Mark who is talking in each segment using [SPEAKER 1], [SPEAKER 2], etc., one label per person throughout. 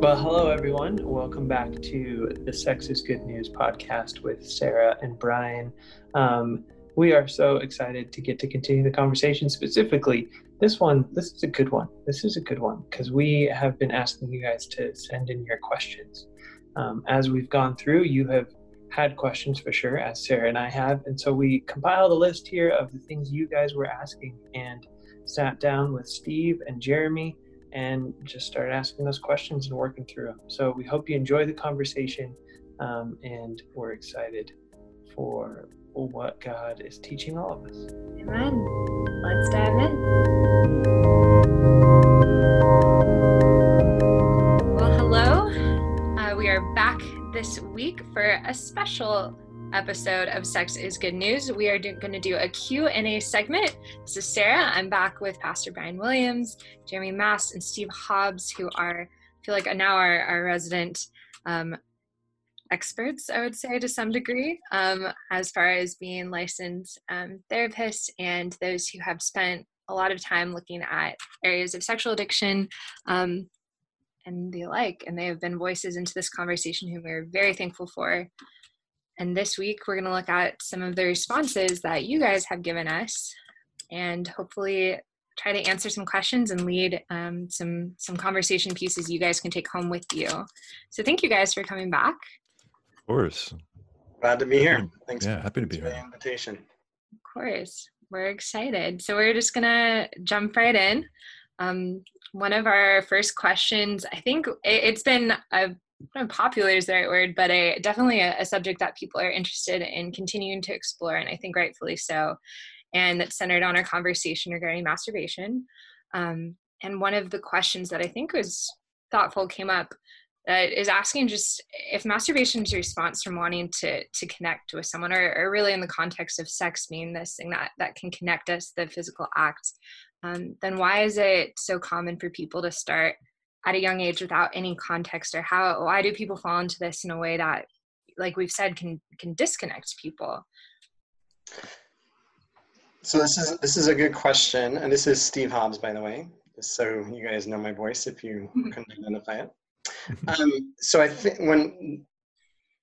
[SPEAKER 1] Well, hello, everyone. Welcome back to the Sex is Good News podcast with Sarah and Brian. Um, we are so excited to get to continue the conversation. Specifically, this one, this is a good one. This is a good one because we have been asking you guys to send in your questions. Um, as we've gone through, you have had questions for sure, as Sarah and I have. And so we compiled a list here of the things you guys were asking and sat down with Steve and Jeremy and just start asking those questions and working through them. So we hope you enjoy the conversation, um, and we're excited for what God is teaching all of us.
[SPEAKER 2] Amen. Let's dive in. Well, hello. Uh, we are back this week for a special episode of Sex is Good News. We are going to do a Q&A segment. This is Sarah. I'm back with Pastor Brian Williams, Jeremy Mast, and Steve Hobbs, who are, I feel like now our, our resident um, experts, I would say, to some degree, um, as far as being licensed um, therapists and those who have spent a lot of time looking at areas of sexual addiction um, and the like. And they have been voices into this conversation who we're very thankful for. And this week, we're going to look at some of the responses that you guys have given us and hopefully try to answer some questions and lead um, some some conversation pieces you guys can take home with you. So thank you guys for coming back.
[SPEAKER 3] Of course.
[SPEAKER 4] Glad to be here. Thanks.
[SPEAKER 3] Yeah, happy to be here.
[SPEAKER 4] the invitation.
[SPEAKER 2] Of course, we're excited. So we're just gonna jump right in. Um, one of our first questions, I think it, has been a popular is the right word, but a definitely a, a, subject that people are interested in continuing to explore, and I think rightfully so. And that's centered on our conversation regarding masturbation. Um, and one of the questions that I think was thoughtful came up that is asking just if masturbation is a response from wanting to to connect with someone, or, or really in the context of sex being this thing that that can connect us, the physical act. Um, then why is it so common for people to start at a young age without any context or how why do people fall into this in a way that like we've said can can disconnect people?
[SPEAKER 4] So this is this is a good question and this is steve hobbs by the way just so you guys know my voice if you couldn't identify it. Um, so i think when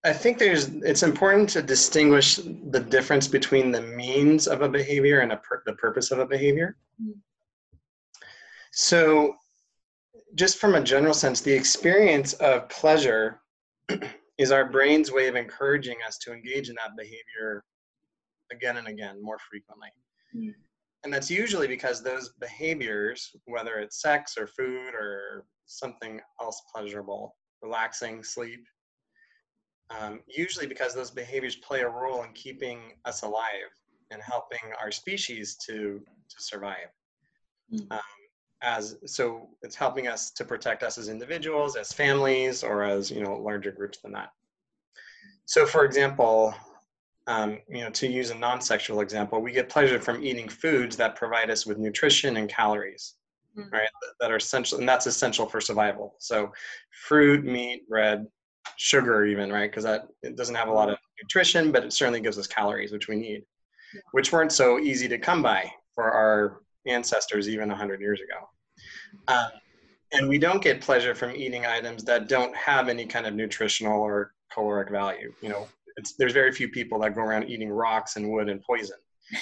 [SPEAKER 4] i think there's it's important to distinguish the difference between the means of a behavior and a the purpose of a behavior. Mm-hmm. so just from a general sense, the experience of pleasure is our brain's way of encouraging us to engage in that behavior again and again more frequently. Mm. And that's usually because those behaviors, whether it's sex or food or something else pleasurable, relaxing, sleep, um, usually because those behaviors play a role in keeping us alive and helping our species to, to survive. Mm. Um, as so it's helping us to protect us as individuals as families or as you know larger groups than that so for example um, you know to use a non-sexual example we get pleasure from eating foods that provide us with nutrition and calories mm-hmm. right that are essential and that's essential for survival so fruit meat bread sugar even right because that it doesn't have a lot of nutrition but it certainly gives us calories which we need yeah. which weren't so easy to come by for our ancestors even 100 years ago. Um, and we don't get pleasure from eating items that don't have any kind of nutritional or caloric value. You know, there's very few people that go around eating rocks and wood and poison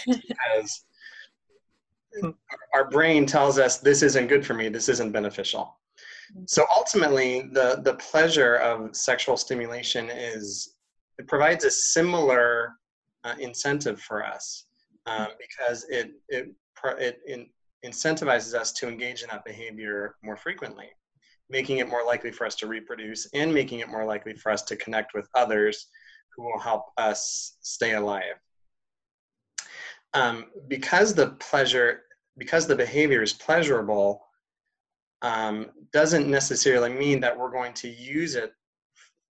[SPEAKER 4] because our brain tells us this isn't good for me, this isn't beneficial. So ultimately, the, the pleasure of sexual stimulation is it provides a similar uh, incentive for us um, because it, it it in, incentivizes us to engage in that behavior more frequently, making it more likely for us to reproduce and making it more likely for us to connect with others who will help us stay alive. Um, because the pleasure, because the behavior is pleasurable, um, doesn't necessarily mean that we're going to use it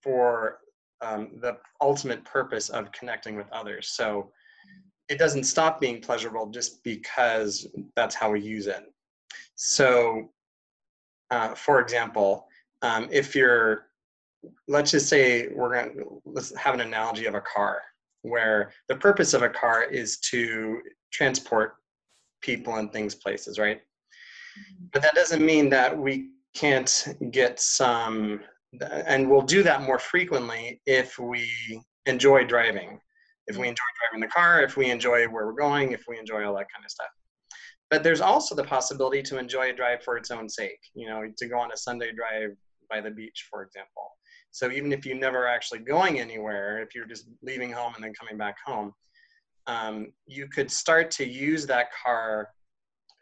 [SPEAKER 4] for um, the ultimate purpose of connecting with others. So it doesn't stop being pleasurable just because that's how we use it. So, uh, for example, um, if you're, let's just say we're going to, let's have an analogy of a car where the purpose of a car is to transport people and things places, right? Mm-hmm. But that doesn't mean that we can't get some, and we'll do that more frequently if we enjoy driving. If we enjoy driving the car, if we enjoy where we're going, if we enjoy all that kind of stuff. But there's also the possibility to enjoy a drive for its own sake, you know, to go on a Sunday drive by the beach, for example. So even if you're never actually going anywhere, if you're just leaving home and then coming back home, um, you could start to use that car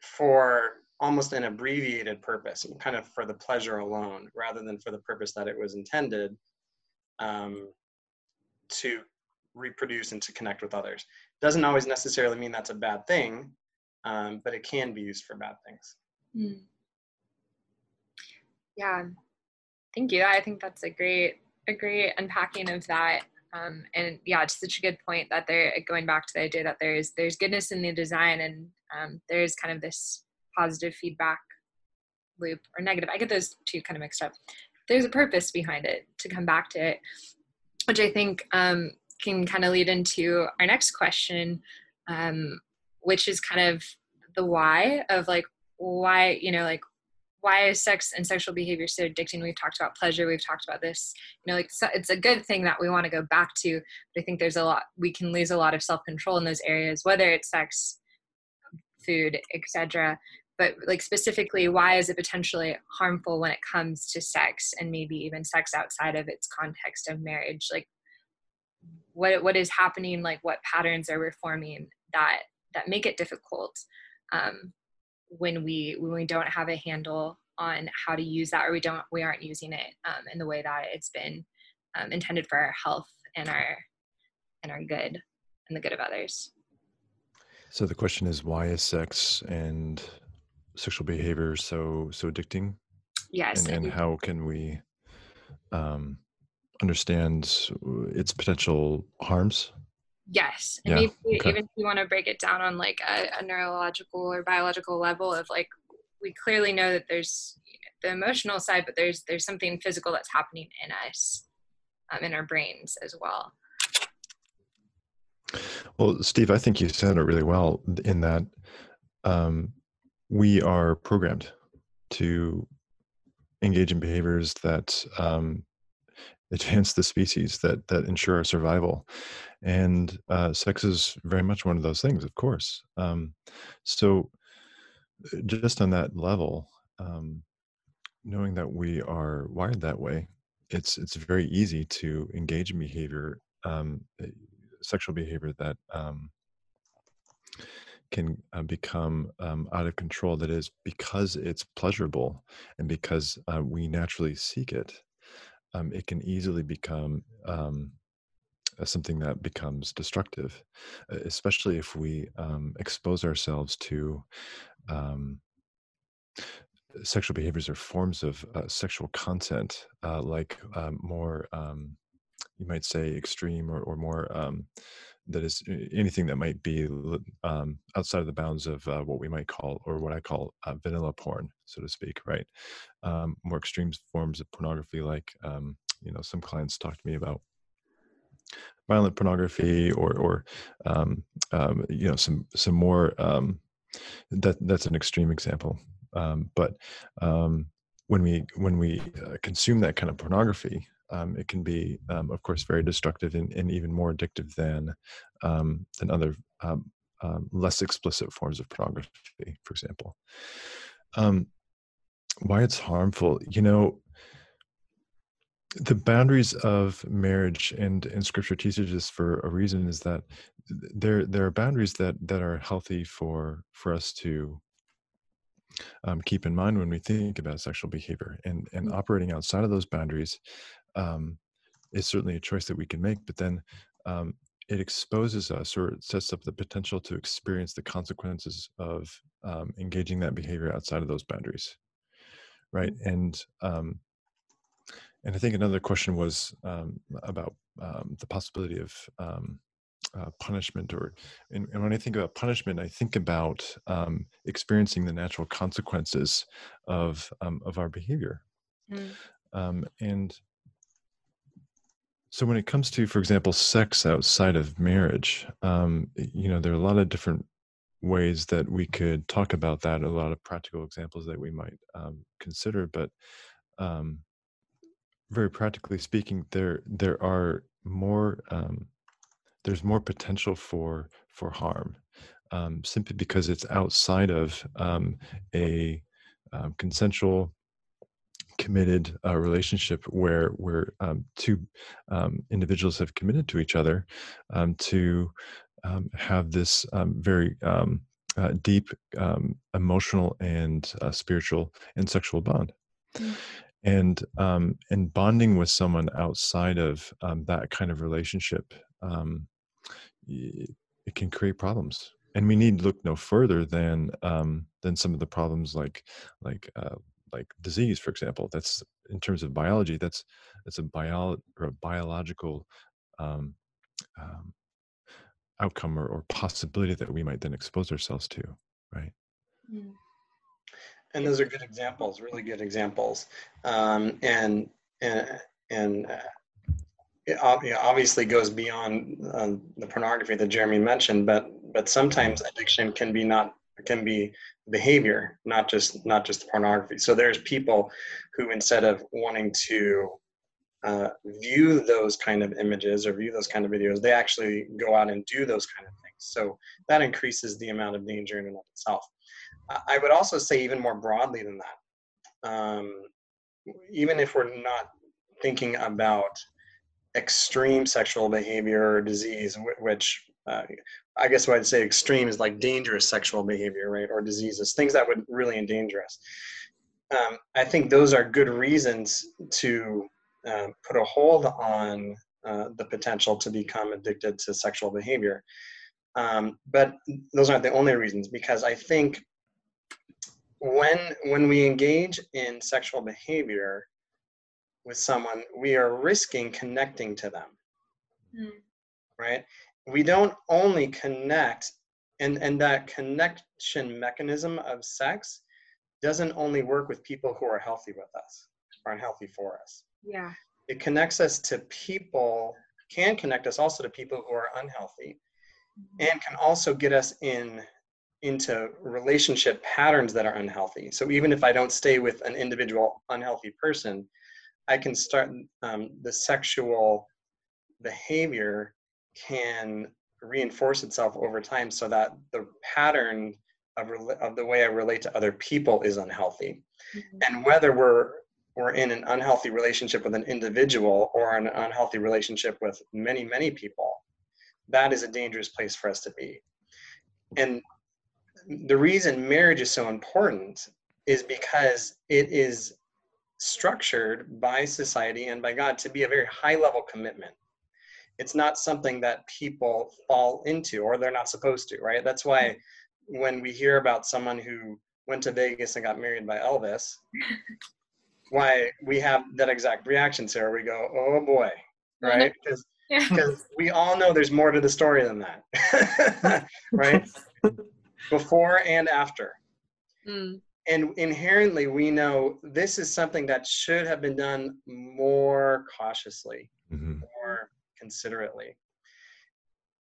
[SPEAKER 4] for almost an abbreviated purpose, kind of for the pleasure alone, rather than for the purpose that it was intended um, to reproduce and to connect with others. Doesn't always necessarily mean that's a bad thing, um, but it can be used for bad things. Mm.
[SPEAKER 2] Yeah, thank you. I think that's a great, a great unpacking of that. Um, and yeah, it's such a good point that they're going back to the idea that there's there's goodness in the design and um, there's kind of this positive feedback loop or negative. I get those two kind of mixed up. There's a purpose behind it to come back to it, which I think um, can kind of lead into our next question, um, which is kind of the why of like why you know like why is sex and sexual behavior so addicting? We've talked about pleasure we've talked about this you know like it's a good thing that we want to go back to but i think there's a lot we can lose a lot of self-control in those areas whether it's sex food etc but like specifically why is it potentially harmful when it comes to sex and maybe even sex outside of its context of marriage? Like what what is happening like what patterns are we forming that that make it difficult um, when we when we don't have a handle on how to use that or we don't we aren't using it um, in the way that it's been um, intended for our health and our and our good and the good of others.
[SPEAKER 3] So the question is why is sex and sexual behavior so so addicting?
[SPEAKER 2] Yes.
[SPEAKER 3] And, and how can we um understand its potential harms
[SPEAKER 2] yes and yeah. maybe okay. even if you want to break it down on like a, a, neurological or biological level of like we clearly know that there's the emotional side but there's there's something physical that's happening in us um, in our brains as well
[SPEAKER 3] well steve i think you said it really well in that um, we are programmed to engage in behaviors that um, advance the species that that ensure our survival. And uh, sex is very much one of those things of course. Um, so uh, just on that level um, knowing that we are wired that way it's it's very easy to engage in behavior um, eh, sexual behavior that um, can uh, become um, out of control that is because it's pleasurable and because uh, we naturally seek it um, it can easily become um, uh, something that becomes destructive, especially if we um, expose ourselves to um, sexual behaviors or forms of uh, sexual content, uh, like um, more, um, you might say, extreme or, or more that is anything that might be um, outside of the bounds of uh, what we might call or what I call uh, vanilla porn, so to speak, right? Um, more extreme forms of pornography, like um, you know, some clients talk to me about violent pornography or or um, um, you know some some more um, that that's an extreme example, but when we when we uh, consume that kind of pornography um, it can be, um, of course, very destructive and, and even more addictive than um, than other um, um, less explicit forms of pornography, for example. Um, why it's harmful, you know, the boundaries of marriage and and Scripture teaches this for a reason is that there there are boundaries that that are healthy for for us to um, keep in mind when we think about sexual behavior and and mm. operating outside of those boundaries um, is certainly a choice that we can make. But then um, it exposes us or it sets up the potential to experience the consequences of um, engaging that behavior outside of those boundaries, right? Mm-hmm. And um, and I think another question was um, about um, the possibility of um, uh, punishment or and, and, when i think about punishment i think about um, experiencing the natural consequences of um, of our behavior mm. um, and so when it comes to, for example, sex outside of marriage, um, you know, there are a lot of different ways that we could talk about that, a lot of practical examples that we might um, consider. But um, very practically speaking, there there are more um, there's more potential for for harm um, simply because it's outside of um, a consensual committed uh, relationship where where um, two um, individuals have committed to each other um, to um, have this um, very um, uh, deep emotional and uh, spiritual and sexual bond. Mm. And and bonding with someone outside of that kind of relationship, it can create problems and we need look no further than um, than some of the problems like like uh, like disease, for example. That's in terms of biology. That's that's a bio or a biological um, um, outcome or, or possibility that we might then expose ourselves to, right?
[SPEAKER 4] Mm. And those are good examples, really good examples. Um, and and and uh, it obviously goes beyond um, the pornography that Jeremy mentioned, but but sometimes addiction can be not can be behavior, not just not just pornography. So there's people who instead of wanting to uh, view those kind of images or view those kind of videos, they actually go out and do those kind of things. So that increases the amount of danger in and of itself. I would also say even more broadly than that. Um, even if we're not thinking about extreme sexual behavior or disease, which uh, I guess what I'd say extreme is like dangerous sexual behavior, right, or diseases, things that would really endanger us. Um, I think those are good reasons to uh, put a hold on uh, the potential to become addicted to sexual behavior. Um, but those aren't the only reasons, because I think when when we engage in sexual behavior, with someone, we are risking connecting to them. Mm. Right? We don't only connect, and, and that connection mechanism of sex doesn't only work with people who are healthy with us or unhealthy for us.
[SPEAKER 2] Yeah.
[SPEAKER 4] It connects us to people, can connect us also to people who are unhealthy, mm-hmm. and can also get us in into relationship patterns that are unhealthy. So even if I don't stay with an individual unhealthy person, I can start um, the sexual behavior can reinforce itself over time so that the pattern of, of the way I relate to other people is unhealthy. Mm-hmm. And whether we're we're in an unhealthy relationship with an individual or an unhealthy relationship with many, many people, that is a dangerous place for us to be. And the reason marriage is so important is because it is structured by society and by God to be a very high level commitment. It's not something that people fall into or they're not supposed to, right? That's why when we hear about someone who went to Vegas and got married by Elvis, why we have that exact reaction, Sarah. We go, oh boy, right? Because yeah. we all know there's more to the story than that, right? Before and after. Mm and inherently we know this is something that should have been done more cautiously mm-hmm. Considerately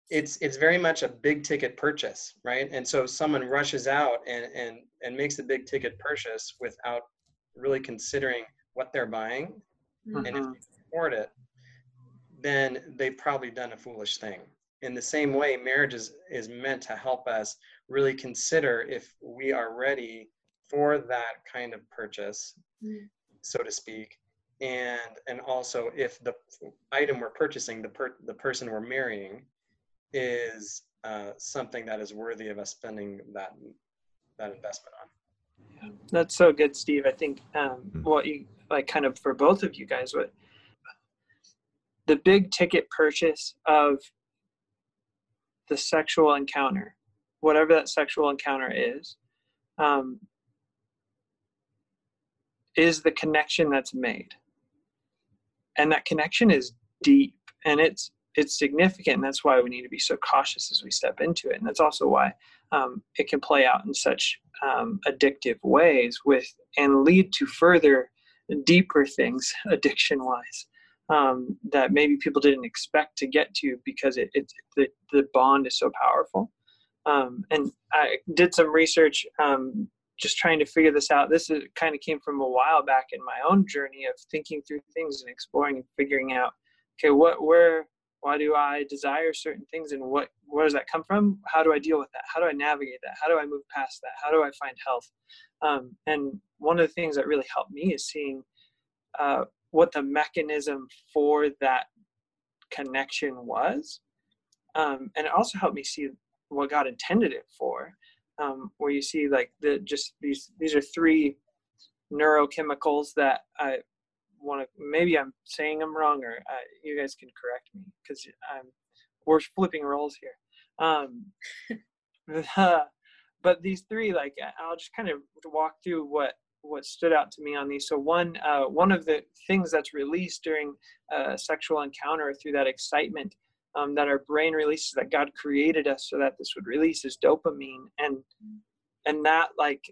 [SPEAKER 4] it's it's very much a big ticket purchase right and so someone rushes out and and and makes a big ticket purchase without really considering what they're buying mm-hmm. and if mm-hmm. they support it then they've probably done a foolish thing in the same way marriage is is meant to help us really consider if we are ready for that kind of purchase, mm. so to speak. And and also if the item we're purchasing, the per, the person we're marrying, is uh, something that is worthy of us spending that that investment on.
[SPEAKER 1] That's so good, Steve. I think um, hmm. what you like, kind of for both of you guys, what the big ticket purchase of the sexual encounter, whatever that sexual encounter is, um, is the connection that's made and that connection is deep and it's it's significant and that's why we need to be so cautious as we step into it and that's also why um, it can play out in such um, addictive ways with and lead to further deeper things addiction wise um, that maybe people didn't expect to get to because it, it the, the bond is so powerful. Um, and I did some research um, just trying to figure this out. This is, kind of came from a while back in my own journey of thinking through things and exploring and figuring out, okay, what, where, why do I desire certain things, and what, where does that come from? How do I deal with that? How do I navigate that? How do I move past that? How do I find health? Um, and one of the things that really helped me is seeing uh, what the mechanism for that connection was, um, and it also helped me see what God intended it for um, where you see like the just these these are three neurochemicals that I want to maybe I'm saying them wrong or uh, you guys can correct me because I'm we're flipping roles here. Um, uh, but these three like I'll just kind of walk through what what stood out to me on these. So one uh, one of the things that's released during a sexual encounter through that excitement um, that our brain releases that God created us so that this would release is dopamine and and that like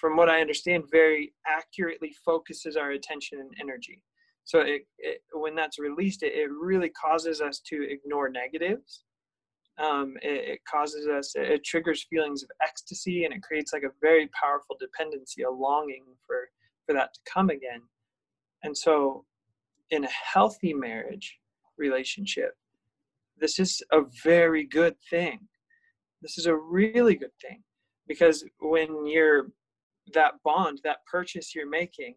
[SPEAKER 1] from what I understand very accurately focuses our attention and energy. So it, it when that's released, it, it really causes us to ignore negatives. Um, it, it causes us, it triggers feelings of ecstasy, and it creates like a very powerful dependency, a longing for for that to come again. And so, in a healthy marriage, relationship. This is a very good thing. This is a really good thing because when you're that bond, that purchase you're making,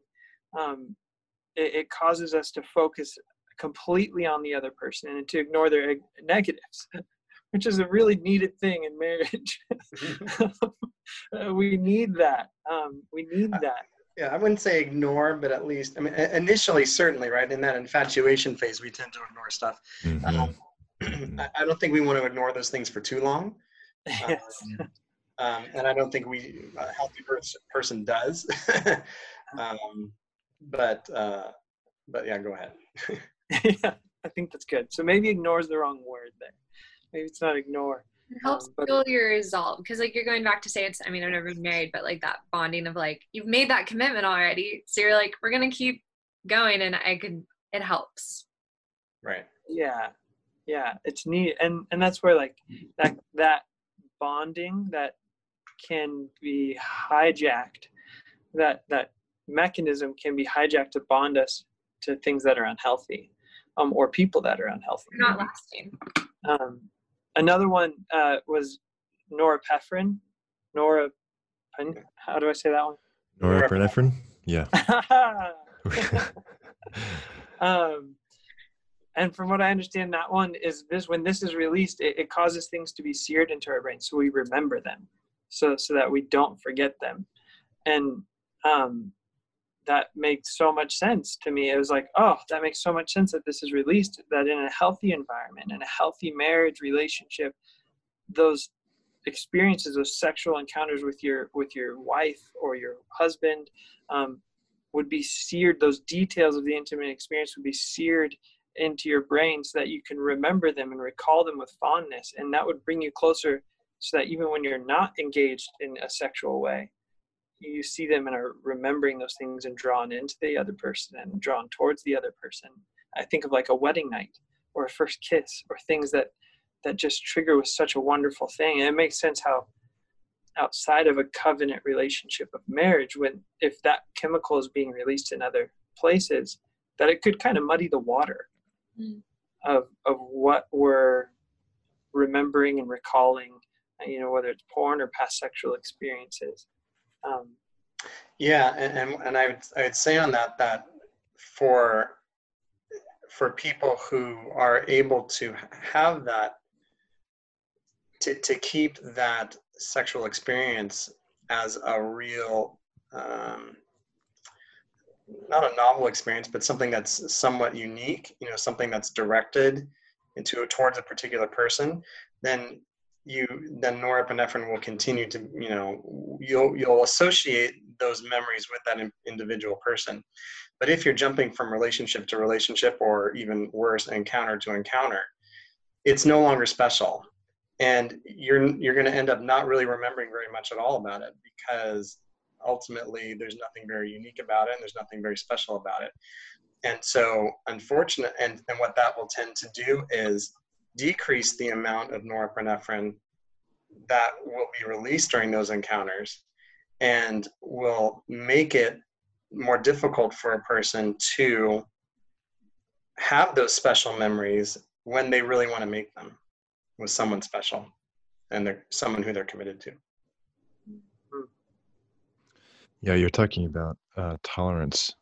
[SPEAKER 1] um, it, it causes us to focus completely on the other person and to ignore their negatives, which is a really needed thing in marriage. we need that. Um, we need that
[SPEAKER 4] yeah, I wouldn't say ignore, but at least, I mean, initially, certainly, right? In that infatuation phase, we tend to ignore stuff. Mm-hmm. Um, I don't think we want to ignore those things for too long. Yes. Um, um, and I don't think we, a healthy person does. um, but, uh, but yeah, go ahead.
[SPEAKER 1] yeah, I think that's good. So maybe ignore is the wrong word there. Maybe it's not ignore.
[SPEAKER 2] It helps um, feel your resolve because like you're going back to say it's i mean i've never been married but like that bonding of like you've made that commitment already so you're like we're gonna keep going and i could it helps.
[SPEAKER 4] Right.
[SPEAKER 1] Yeah. Yeah it's neat and and that's where like that that bonding that can be hijacked that that mechanism can be hijacked to bond us to things that are unhealthy um, or people that are unhealthy.
[SPEAKER 2] Not lasting.
[SPEAKER 1] Um, Another one uh, was norepinephrine. Nora, how do I say that one?
[SPEAKER 3] Norepinephrine. Yeah.
[SPEAKER 1] um, and from what I understand, that one is this: when this is released, it, it causes things to be seared into our brain, so we remember them, so so that we don't forget them. And um, that makes so much sense to me. It was like, oh, that makes so much sense that this is released. That in a healthy environment, in a healthy marriage relationship, those experiences, those sexual encounters with your with your wife or your husband, um, would be seared. Those details of the intimate experience would be seared into your brain so that you can remember them and recall them with fondness, and that would bring you closer. So that even when you're not engaged in a sexual way, you see them and are remembering those things and drawn into the other person and drawn towards the other person. I think of like a wedding night or a first kiss or things that that just trigger with such a wonderful thing. And it makes sense how outside of a covenant relationship of marriage when if that chemical is being released in other places that it could kind of muddy the water mm. of of what we're remembering and recalling you know whether it's porn or past sexual experiences um,
[SPEAKER 4] yeah, and, and, and I would I would say on that that for for people who are able to have that to, to keep that sexual experience as a real um, not a novel experience but something that's somewhat unique you know something that's directed into towards a particular person then you then norepinephrine will continue to you know you'll you'll associate those memories with that individual person. But if you're jumping from relationship to relationship or even worse encounter to encounter it's no longer special. And you're you're going to end up not really remembering very much at all about it because ultimately there's nothing very unique about it and there's nothing very special about it. And so unfortunate and, and what that will tend to do is decrease the amount of norepinephrine that will be released during those encounters and will make it more difficult for a person to have those special memories when they really want to make them with someone special and they're someone who they're committed to.
[SPEAKER 3] Yeah, you're talking about uh, tolerance,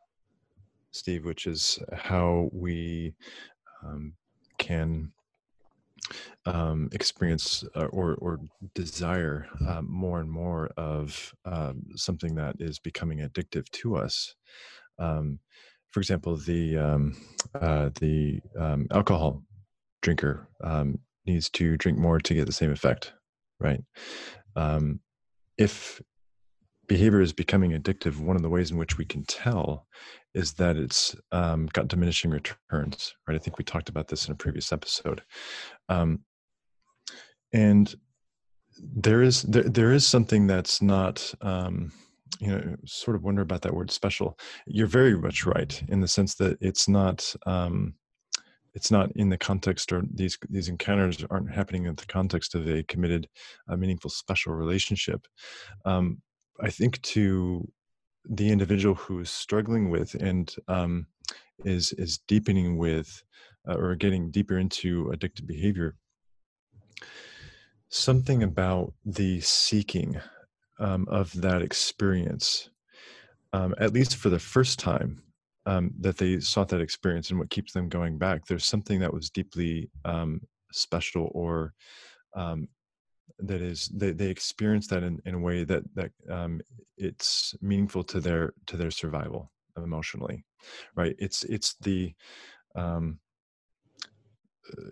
[SPEAKER 3] Steve, which is how we um, can um, experience uh, or or desire uh, more and more of um, something that is becoming addictive to us. Um, for example, the um, uh, the um, alcohol drinker um, needs to drink more to get the same effect, right? if behavior is becoming addictive, one of the ways in which we can tell is that it's um, got diminishing returns, right? I think we talked about this in a previous episode. Um, and there is there, there is something that's not um, you know sort of wonder about that word special you're very much right in the sense that it's not um, it's not in the context or these these encounters aren't happening in the context of a committed uh, meaningful special relationship um, i think to the individual who is struggling with and um, is is deepening with uh, or getting deeper into addictive behavior. Something about the seeking um, of that experience um, at least for the first time um, that they sought that experience and what keeps them going back there's something that was deeply um, special or um, that is they, they experience that in, in a way that that um, it's meaningful to their to their survival emotionally right? It's it's the um,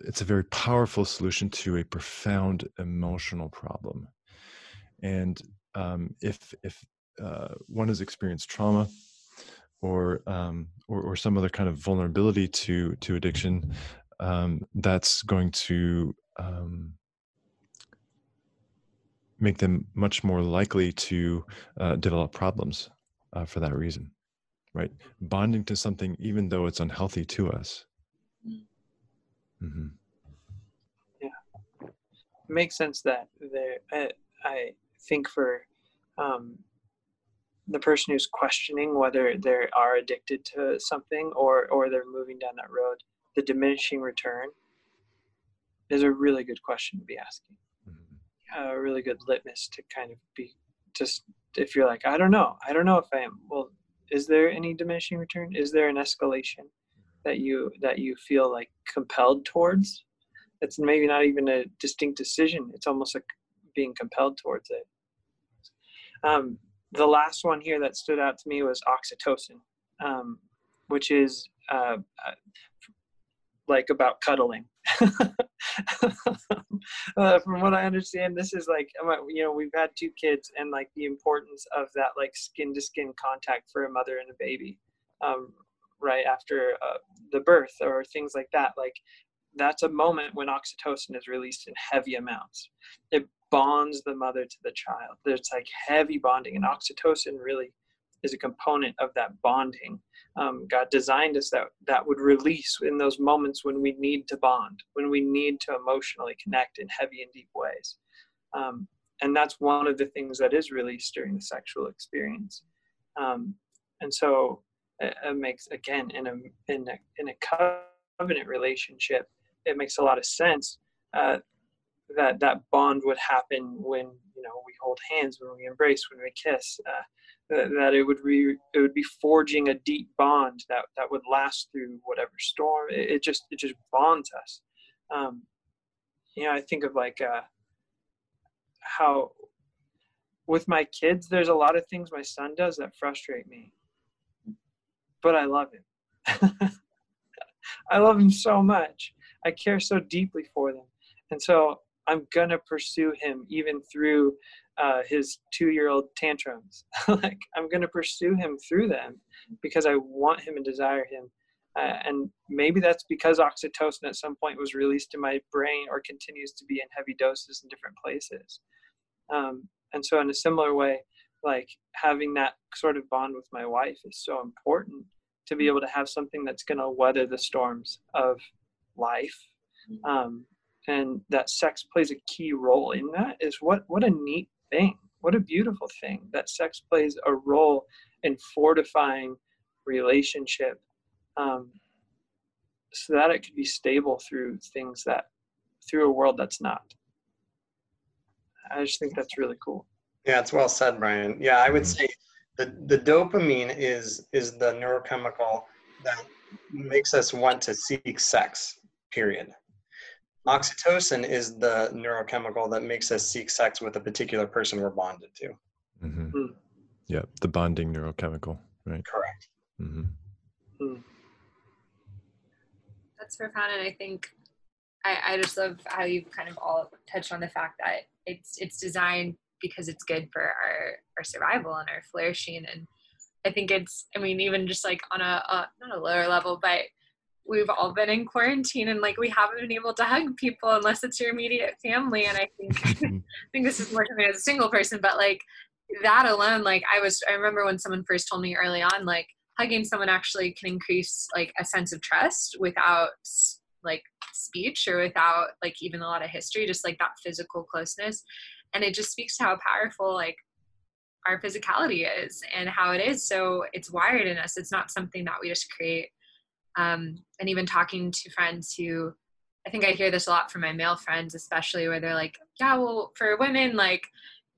[SPEAKER 3] it's a very powerful solution to a profound emotional problem. And um, if if uh, one has experienced trauma or, um, or or some other kind of vulnerability to to addiction um, that's going to um, make them much more likely to uh, develop problems uh, for that reason right? Bonding to something even though it's unhealthy to us.
[SPEAKER 1] Mm-hmm. yeah. It makes sense that there I, I think for um, the person who's questioning whether they are addicted to something or or they're moving down that road the diminishing return is a really good question to be asking a really good litmus to kind of be just if you're like i don't know i don't know if i am well is there any diminishing return? Is there an escalation that you that you feel like compelled towards? It's maybe not even a distinct decision it's almost like being compelled towards it. Um, the last one here that stood out to me was oxytocin um, which is uh, uh like about cuddling uh, from what I understand, this is like you know we've had two kids and like the importance of that like skin to skin contact for a mother and a baby, um, right after uh, the birth or things like that. Like that's a moment when oxytocin is released in heavy amounts. It bonds the mother to the child. There's like heavy bonding, and oxytocin really is a component of that bonding. Um, God designed us that that would release in those moments when we need to bond, when we need to emotionally connect in heavy and deep ways. Um, and that's one of the things that is released during the sexual experience. Um, and so it, it, makes again in a in a in a covenant relationship, it makes a lot of sense uh, that that bond would happen when know we hold hands, when we embrace, when we kiss. Uh, that, it would be it would be forging a deep bond that that would last through whatever storm. It, it just it just bonds us. Um, you know, I think of like uh, how with my kids, there's a lot of things my son does that frustrate me, but I love him. I love him so much. I care so deeply for them, and so I'm gonna pursue him even through uh, his two-year-old tantrums. like I'm going to pursue him through them because I want him and desire him. Uh, and maybe that's because oxytocin at some point was released in my brain or continues to be in heavy doses in different places. Um, and so, in a similar way, like having that sort of bond with my wife is so important to be able to have something that's going to weather the storms of life um, and that sex plays a key role in that is what what a neat thing. What a beautiful thing that sex plays a role in fortifying relationship um, so that it could be stable through things that through a world that's not. I just think that's really cool.
[SPEAKER 4] Yeah it's well said brian. Yeah i would
[SPEAKER 3] Mhm.
[SPEAKER 4] say the, the dopamine is is the neurochemical that makes us want to seek sex period oxytocin is the neurochemical that makes us seek sex with a particular person we're bonded to.
[SPEAKER 3] Hmm.
[SPEAKER 1] Mm.
[SPEAKER 3] Yeah, the bonding neurochemical, right?
[SPEAKER 4] correct.
[SPEAKER 3] Hmm.
[SPEAKER 2] That's profound, and I think I, I just love how you've kind of all touched on the fact that it's it's designed because it's good for our our survival and our flourishing, and I think it's I mean even just like on a, a not a lower level, but we've all been in quarantine and like we haven't been able to hug people unless it's your immediate family, and I think I think this is more something as a single person, but like that alone, like I was, I remember when someone first told me early on, like hugging someone actually can increase like a sense of trust without like speech or without like even a lot of history, just like that physical closeness. And it just speaks to how powerful like our physicality is and how it is. So it's wired in us. It's not something that we just create. Um, and even talking to friends who, I think I hear this a lot from my male friends, especially where they're like, yeah, well, for women, like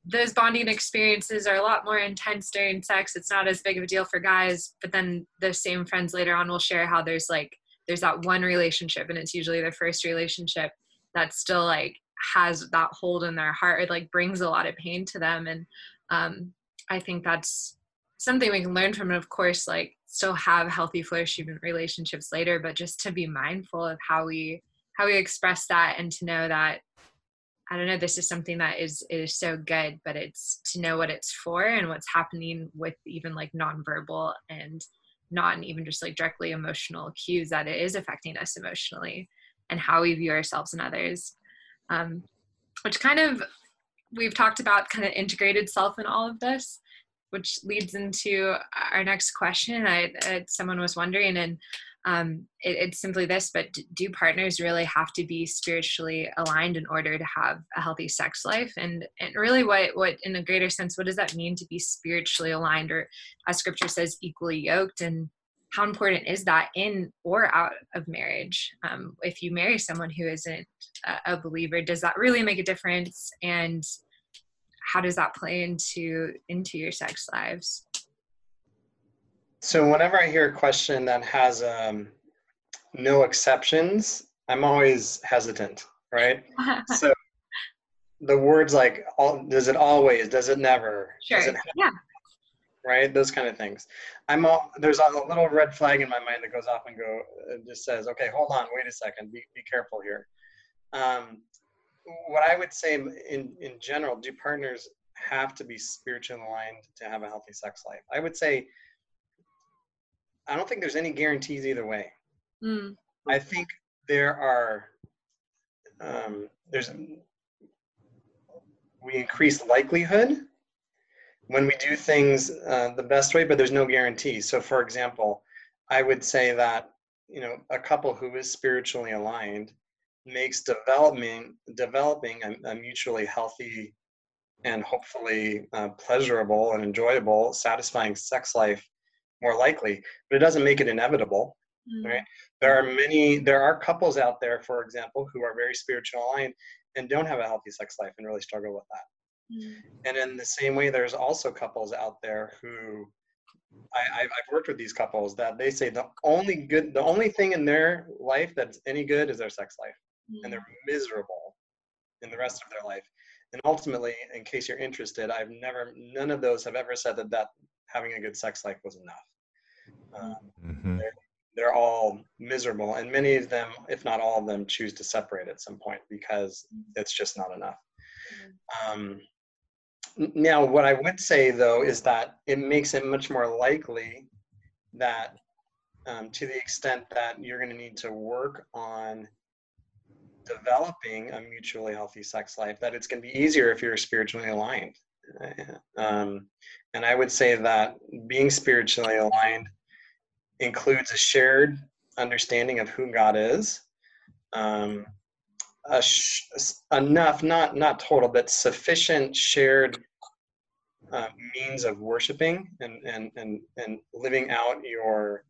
[SPEAKER 2] those bonding experiences are a lot more intense during sex. It's not as big of a deal for guys. But then those same friends later on will share how there's like, there's that one relationship, and it's usually their first relationship that still like has that hold in their heart. It like brings a lot of pain to them. And um, I think that's something we can learn from. And of course, like still have healthy, flourishing relationships later, but just to be mindful of how we how we express that and to know that I don't know, this is something that is is so good, but it's to know what it's for and what's happening with even like nonverbal and not even just like directly emotional cues that it is affecting us emotionally and how we view ourselves and others. Um, which kind of we've talked about kind of integrated self in all of this, which leads into our next question. I, I someone was wondering, and um, it, it's simply this but do partners really have to be spiritually aligned in order to have a healthy sex life? And and really what what in a greater sense what does that mean to be spiritually aligned? Or as scripture says equally yoked and how important is that in or out of marriage? Um, if you marry someone who isn't a believer does that really make a difference? And how does that play into into your sex lives
[SPEAKER 4] So whenever I hear a question that has um, no exceptions, I'm always hesitant, right? So the words like, all, does it always? Does it never?
[SPEAKER 2] sure
[SPEAKER 4] Does it,
[SPEAKER 2] yeah
[SPEAKER 4] right? Those kind of things. I'm all, there's a little red flag in my mind that goes off and go, it just says, okay, hold on, wait a second, be, be careful here. Um, what I would say in, in general, do partners have to be spiritually aligned to have a healthy sex life? I would say, I don't think there's any guarantees either way.
[SPEAKER 2] Mm,
[SPEAKER 4] I think there are um, there's we increase likelihood when we do things uh, the best way, but there's no guarantee. So, for example, I would say that you know a couple who is spiritually aligned makes development developing a, a mutually healthy and hopefully uh, pleasurable and enjoyable, satisfying sex life more likely, but it doesn't make it inevitable
[SPEAKER 2] mm,
[SPEAKER 4] Right. there are many there are couples out there for example who are very spiritual aligned and don't have a healthy sex life and really struggle with that.
[SPEAKER 2] Mm,
[SPEAKER 4] and in the same way there's also couples out there who I, I've worked with these couples that they say the only good the only thing in their life that's any good is their sex life and they're miserable in the rest of their life. And ultimately in case you're interested i've never none of those have ever said that that having a good sex life was enough. Um,
[SPEAKER 3] hmm
[SPEAKER 4] they're all miserable and many of them if not all of them choose to separate at some point because it's just not enough. Um, now what i would say though is that it makes it much more likely that um, to the extent that you're going to need to work on developing a mutually healthy sex life that it's going to be easier if you're spiritually aligned um, and i would say that being spiritually aligned includes a shared understanding of who God is, um, sh- enough, not not total, but sufficient shared uh, means of worshiping and, and and and living out your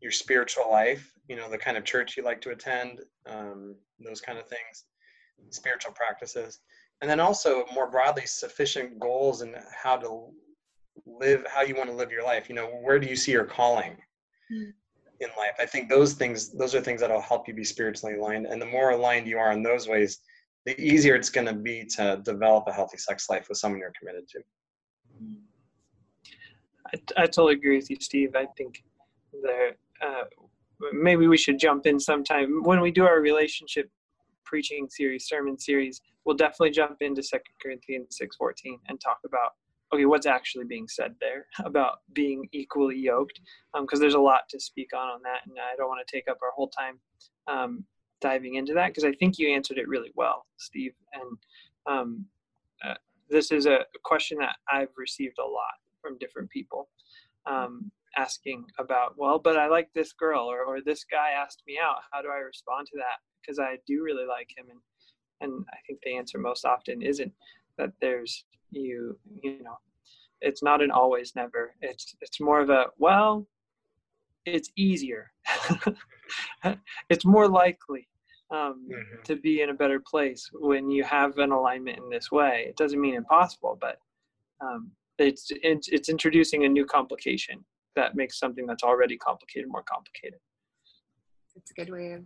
[SPEAKER 4] your spiritual life. You know, the kind of church you like to attend, um, those kind of things, spiritual practices, and then also more broadly, sufficient goals and how to live, how you want to live your life. You know, where do you see your calling? Mm in life. I think those things, those are things that'll help you be spiritually aligned. And the more aligned you are in those ways, the easier it's going to be to develop a healthy sex life with someone you're committed to.
[SPEAKER 1] I, I totally agree with you, Steve. I think there, uh, maybe we should jump in sometime when we do our relationship preaching series, sermon series. We'll definitely jump into Second Corinthians six fourteen and talk about okay, what's actually being said there about being equally yoked? Because um, there's a lot to speak on on that, and I don't want to take up our whole time um, diving into that because I think you answered it really well, Steve. And um, uh, this is a question that I've received a lot from different people um, asking about, well, but I like this girl, or, or this guy asked me out. How do I respond to that? Because I do really like him, and and I think the answer most often isn't that there's you you know it's not an always never it's it's more of a well it's easier it's more likely um, mm-hmm. to be in a better place when you have an alignment in this way it doesn't mean impossible but um, it's, it's it's introducing a new complication that makes something that's already complicated more complicated
[SPEAKER 2] it's a good way of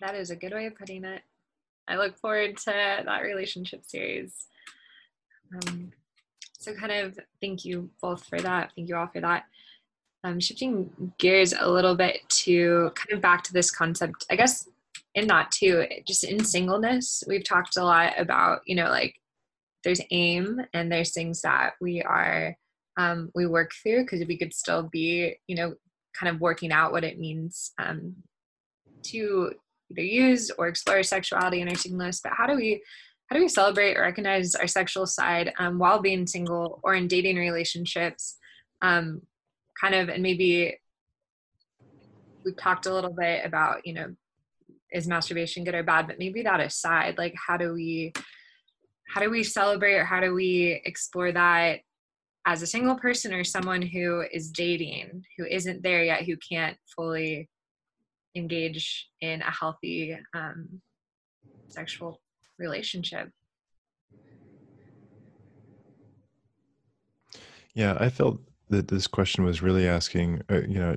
[SPEAKER 2] that is a good way of putting it i look forward to that relationship series um, so, kind of thank you both for that. Thank you all for that. Um, shifting gears a little bit to kind of back to this concept, I guess in that too, just in singleness, we've talked a lot about, you know, like there's aim and there's things that we are, um, we work through because we could still be, you know, kind of working out what it means um, to either use or explore sexuality in our singleness. But how do we how do we celebrate or recognize our sexual side um, while being single or in dating relationships um, kind of and maybe we talked a little bit about you know is masturbation good or bad but maybe that aside like how do we how do we celebrate or how do we explore that as a single person or someone who is dating who isn't there yet who can't fully engage in a healthy um, sexual relationship.
[SPEAKER 3] Yeah, I felt that this question was really asking, uh, you know,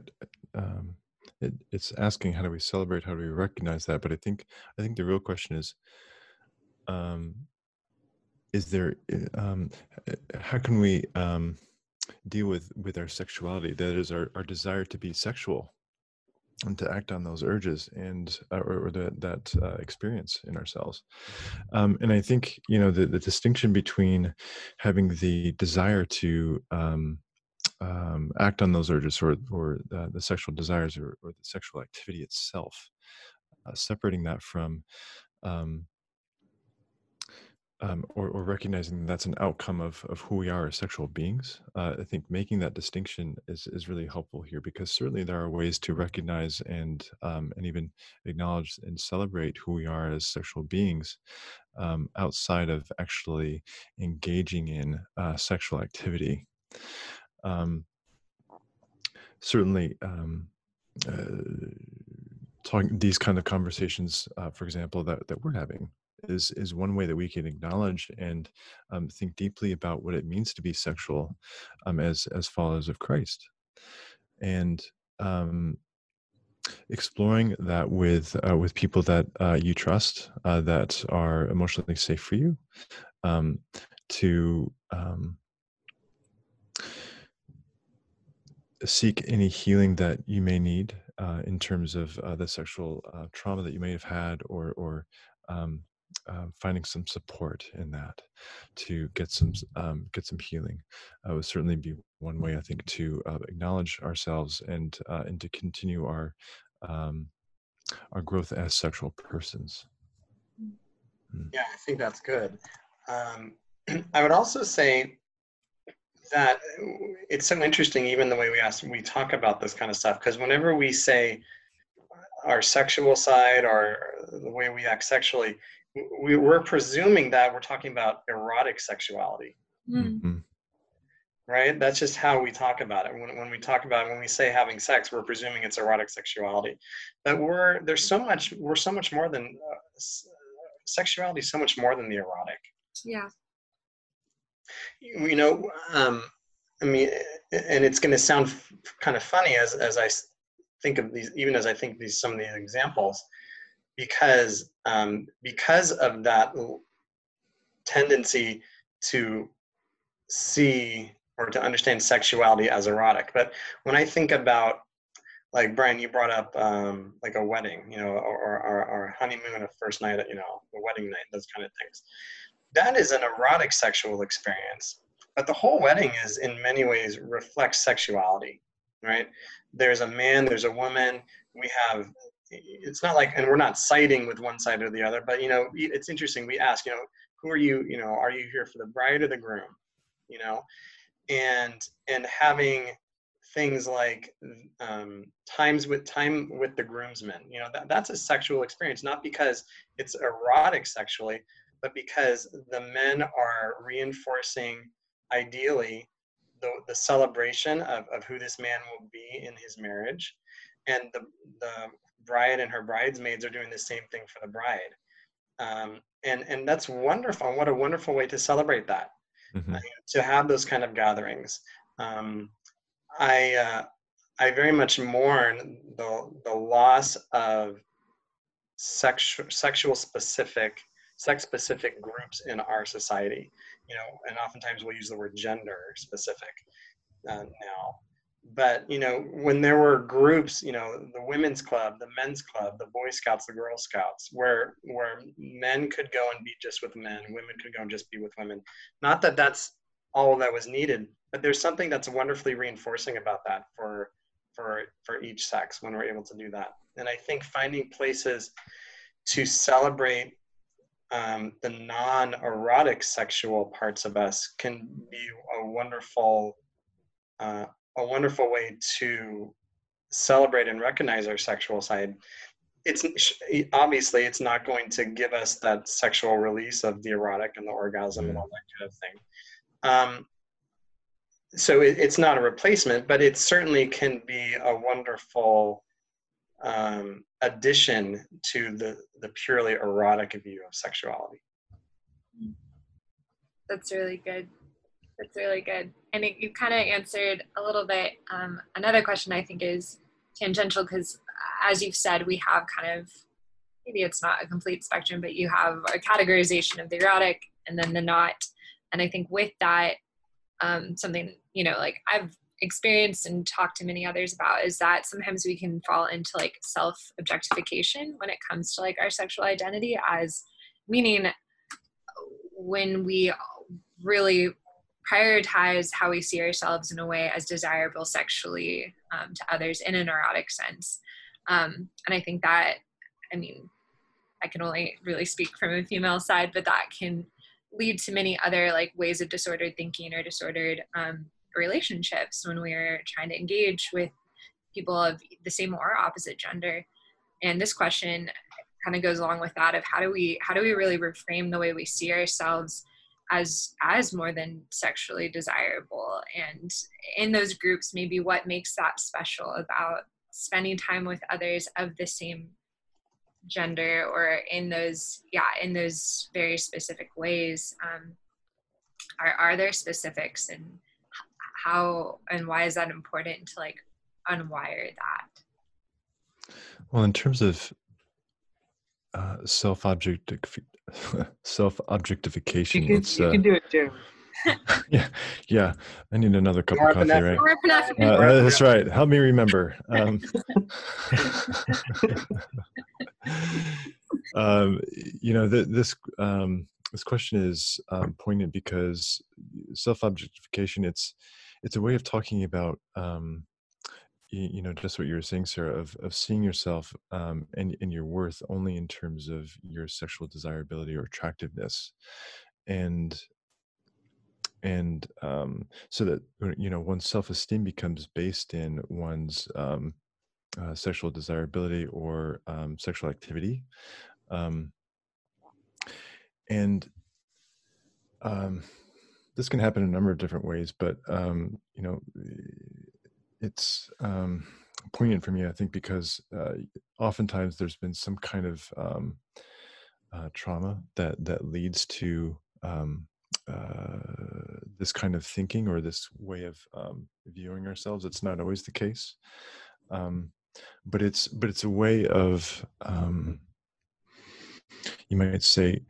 [SPEAKER 3] um, it, it's asking how do we celebrate, how do we recognize that? But I think, I think the real question is, um, is there, uh, um, how can we um, deal with with our sexuality? That is our our desire to be sexual and to act on those urges and uh, or, or the, that uh, experience in ourselves um, and i think you know the, the distinction between having the desire to um, um, act on those urges or or uh, the sexual desires or, or, the sexual activity itself uh, separating that from um, um, or, or, recognizing that that's an outcome of, of who we are as sexual beings. Uh, I think making that distinction is, is really helpful here because certainly there are ways to recognize and um, and even acknowledge and celebrate who we are as sexual beings um, outside of actually engaging in uh, sexual activity. Um, certainly, um, uh, talking these kind of conversations, uh, for example, that, that we're having is is one way that we can acknowledge and um, think deeply about what it means to be sexual um, as as followers of Christ, and um, exploring that with uh, with people that uh, you trust uh, that are emotionally safe for you, um, to um, seek any healing that you may need uh, in terms of uh, the sexual uh, trauma that you may have had or or um, um, finding some support in that to get some um, get some healing uh, would certainly be one way I think to uh, acknowledge ourselves and uh, and to continue our um, our growth as sexual persons.
[SPEAKER 4] Mm. Yeah, I think that's good. Um, I would also say that uh, it's so interesting, even the way we ask, we talk about this kind of stuff, because whenever we say our sexual side or the way we act sexually, we, we're presuming that we're talking about erotic sexuality
[SPEAKER 2] Mm.
[SPEAKER 3] Mhm.
[SPEAKER 4] right that's just how we talk about it when, when we talk about when we say having sex we're presuming it's erotic sexuality but we're there's so much we're so much more than uh, sexuality so much more than the erotic
[SPEAKER 2] Yeah.
[SPEAKER 4] you know um i mean and it's going to sound f- kind of funny as as i s- think of these even as i think these some of these examples because um because of that tendency to see or to understand sexuality as erotic. But when i think about like brian you brought up um like a wedding you know or or, or, honeymoon a first night you know a wedding night those kind of things. That is an erotic sexual experience but the whole wedding is in many ways reflects sexuality right? There's a man there's a woman we have it's not like and we're not siding with one side or the other but you know it's interesting we ask you know who are you you know are you here for the bride or the groom? You know? And and having things like um, times with time with the groomsmen you know that, that's a sexual experience not because it's erotic sexually but because the men are reinforcing ideally the, the celebration of, of who this man will be in his marriage. And the, the bride and her bridesmaids are doing the same thing for the bride. Um, and and that's wonderful. What a wonderful way to celebrate that
[SPEAKER 3] Mhm.
[SPEAKER 4] to have those kind of gatherings. Um, i uh, i very much mourn the the loss of sexual sexual specific sex specific groups in our society. You know and oftentimes we'll use the word gender specific uh, now but you know when there were groups you know the women's club the men's club the boy scouts the girl scouts where where men could go and be just with men women could go and just be with women not that that's all that was needed but there's something that's wonderfully reinforcing about that for for for each sex when we're able to do that. And i think finding places to celebrate um, the non-erotic sexual parts of us can be a wonderful uh, a wonderful way to celebrate and recognize our sexual side. It's obviously it's not going to give us that sexual release of the erotic and the orgasm and all that kind of thing. Um, so it, it's not a replacement but it certainly can be a wonderful um, addition to the the purely erotic view of sexuality.
[SPEAKER 2] That's really good. That's really good. And it, you kind of answered a little bit. Um, another question I think is tangential because, as you've said, we have kind of maybe it's not a complete spectrum, but you have a categorization of the erotic and then the not. And I think with that, um, something you know, like I've experienced and talked to many others about is that sometimes we can fall into like self objectification when it comes to like our sexual identity as meaning when we really prioritize how we see ourselves in a way as desirable sexually um, to others in an erotic sense. Um, and I think that, I mean, I can only really speak from a female side, but that can lead to many other like ways of disordered thinking or disordered um, relationships when we're trying to engage with people of the same or opposite gender. And this question kind of goes along with that of how do we how do we really reframe the way we see ourselves as as more than sexually desirable. And in those groups maybe what makes that special about spending time with others of the same gender or in those yeah in those very specific ways um, are, are there specifics and how and why is that important to like unwire that?
[SPEAKER 3] Well, in terms of uh, self object self objectification,
[SPEAKER 1] You can,
[SPEAKER 3] it's
[SPEAKER 1] you
[SPEAKER 3] uh,
[SPEAKER 1] can do it, too.
[SPEAKER 3] yeah, yeah. I need another cup of coffee, right? Uh, that's right. Help me remember. Um, um, you know, th- this um, this question is um, poignant because self objectification it's it's a way of talking about um, you, know just what you were saying, Sarah, of of seeing yourself um, and and your worth only in terms of your sexual desirability or attractiveness, and and um, so that uh, you know one's self-esteem becomes based in one's um, uh, sexual desirability or um, sexual activity. Um, and um, this can happen in a number of different ways, but um, you know, it's um, poignant for me, I think, because uh, oftentimes there's been some kind of um, uh, trauma that that leads to um, uh, this kind of thinking or this way of um, viewing ourselves. It's not always the case, um, but it's but it's a way of um, you might say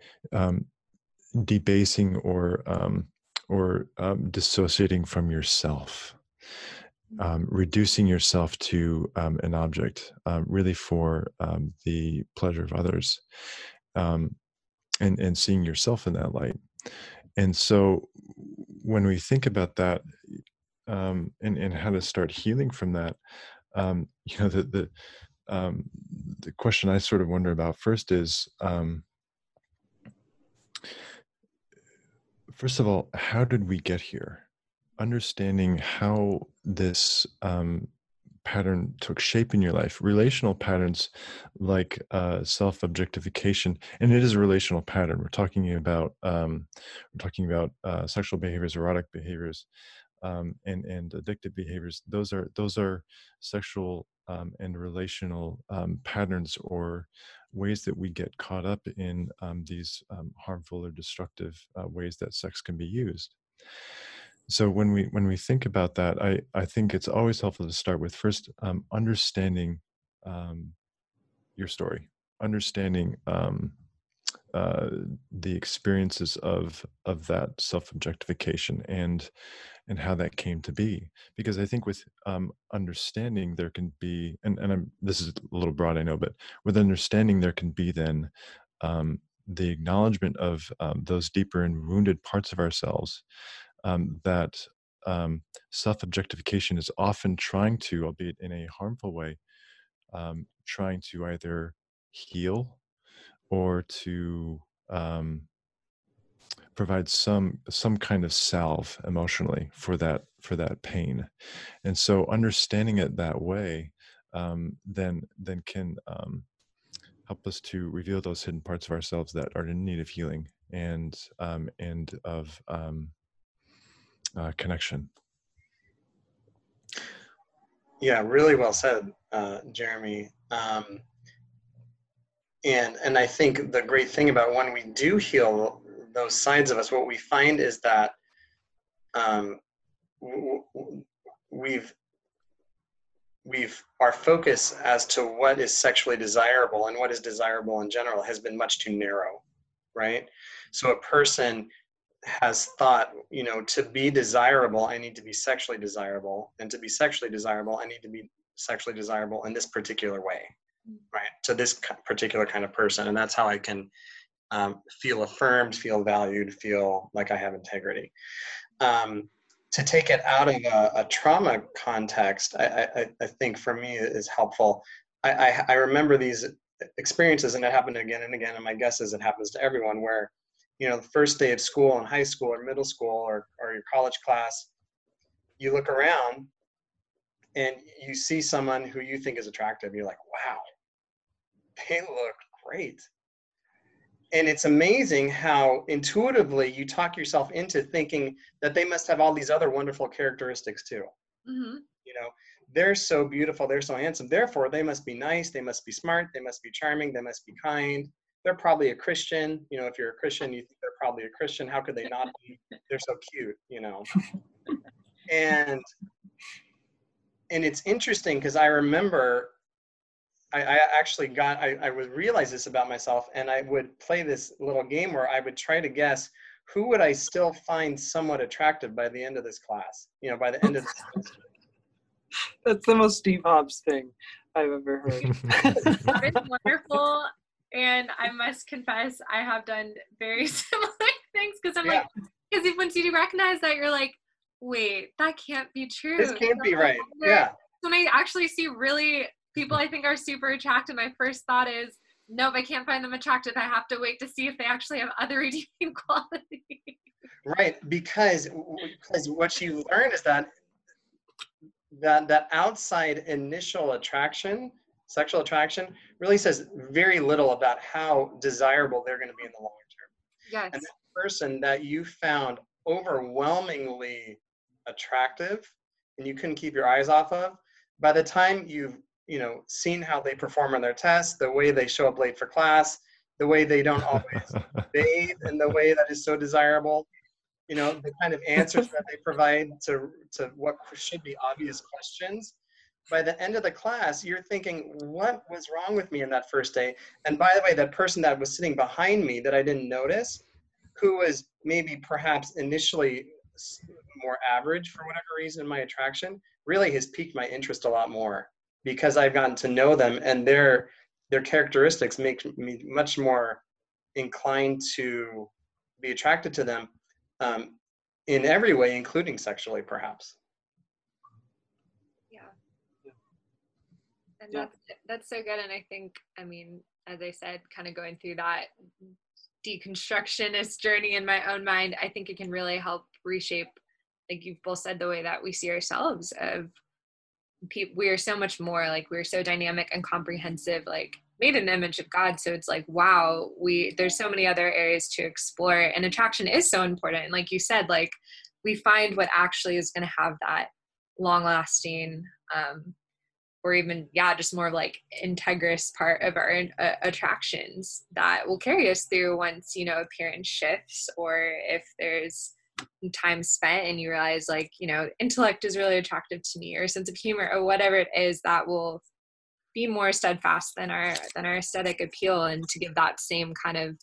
[SPEAKER 3] debasing or or dissociating from yourself. Um, reducing yourself to um, an object, um, really for um, the pleasure of others, um, and and seeing yourself in that light. And so, when we think about that, um, and and how to start healing from that, you know, the the the question I sort of wonder about first is first of all, how did we get here? Understanding how this um, pattern took shape in your life, relational patterns like uh, self objectification, and it is a relational pattern. We're talking about um, we're talking about uh, sexual behaviors, erotic behaviors, um, and and addictive behaviors. Those are those are sexual um, and relational um, patterns or ways that we get caught up in um, these um, harmful or destructive uh, ways that sex can be used so when we when we think about that i i think it's always helpful to start with first um, understanding um, your story understanding um, uh, the experiences of of that self objectification and and how that came to be. Because i think with um, understanding there can be and, and I'm, this is a little broad i know but with understanding there can be then um, the acknowledgement of um, those deeper and wounded parts of ourselves um, that um, self-objectification is often trying to albeit in a harmful way um, trying to either heal or to um, provide some some kind of salve emotionally for that for that pain. And so understanding it that way um, then then can um, help us to reveal those hidden parts of ourselves that are in need of healing and um, and of um, uh, connection
[SPEAKER 4] yeah really well said uh, jeremy um, and and i think the great thing about when we do heal those sides of us, what we find is that um, we've we've our focus as to what is sexually desirable and what is desirable in general has been much too narrow, right? So a person has thought, you know, to be desirable, I need to be sexually desirable, and to be sexually desirable, I need to be sexually desirable in this particular way, mm. right? To this particular kind of person, and that's how I can um, feel affirmed, feel valued, feel like I have integrity. Um, to take it out of a, a trauma context, I, I, I, think for me is helpful. I, I, I remember these experiences, and it happened again and again. And my guess is it happens to everyone, where you know the first day of school in high school or middle school or, or your college class, you look around and you see someone who you think is attractive. You're like, wow, they look great and it's amazing how intuitively you talk yourself into thinking that they must have all these other wonderful characteristics too mm-hmm. you know they're so beautiful they're so handsome therefore they must be nice they must be smart they must be charming they must be kind they're probably a christian you know if you're a christian you think they're probably a christian how could they not be they're so cute you know and and it's interesting because i remember I, I actually got I, I would realize this about myself and I would play this little game where I would try to guess who would I still find somewhat attractive by the end of this class, you know, by the end of this
[SPEAKER 1] That's the most Steve Hobbs thing I've ever heard.
[SPEAKER 2] it's wonderful. And I must confess, I have done very similar things because I'm yeah. like, because once you do recognize that, you're like, wait, that can't be true.
[SPEAKER 4] This can't be right. Yeah.
[SPEAKER 2] When I actually see really people I think are super attractive, my first thought is, nope, I can't find them attractive. I have to wait to see if they actually have other redeeming qualities.
[SPEAKER 4] Right, because because what you learn is that that that outside initial attraction, sexual attraction, really says very little about how desirable they're going to be in the long term.
[SPEAKER 2] Yes.
[SPEAKER 4] And that person that you found overwhelmingly attractive and you couldn't keep your eyes off of, by the time you've you know seen how they perform on their tests, the way they show up late for class, the way they don't always bathe in the way that is so desirable, you know, the kind of answers that they provide to to what should be obvious questions. By the end of the class, you're thinking, what was wrong with me in that first day? And by the way, that person that was sitting behind me that I didn't notice, who was maybe perhaps initially more average for whatever reason my attraction, really has piqued my interest a lot more because I've gotten to know them and their their characteristics make me much more inclined to be attracted to them um, in every way, including sexually, perhaps.
[SPEAKER 2] And
[SPEAKER 1] Yeah.
[SPEAKER 2] that's that's so good. And I think, I mean, as I said, kind of going through that deconstructionist journey in my own mind, I think it can really help reshape, like you've both said, the way that we see ourselves. Of people, we are so much more like we're so dynamic and comprehensive, like made in the image of God. So it's like, wow, we there's so many other areas to explore, and attraction is so important. And like you said, like we find what actually is going to have that long lasting um, or even yeah just more like integrous part of our uh, attractions that will carry us through once you know appearance shifts or if there's time spent and you realize like you know intellect is really attractive to me or sense of humor or whatever it is that will be more steadfast than our than our aesthetic appeal. And to give that same kind of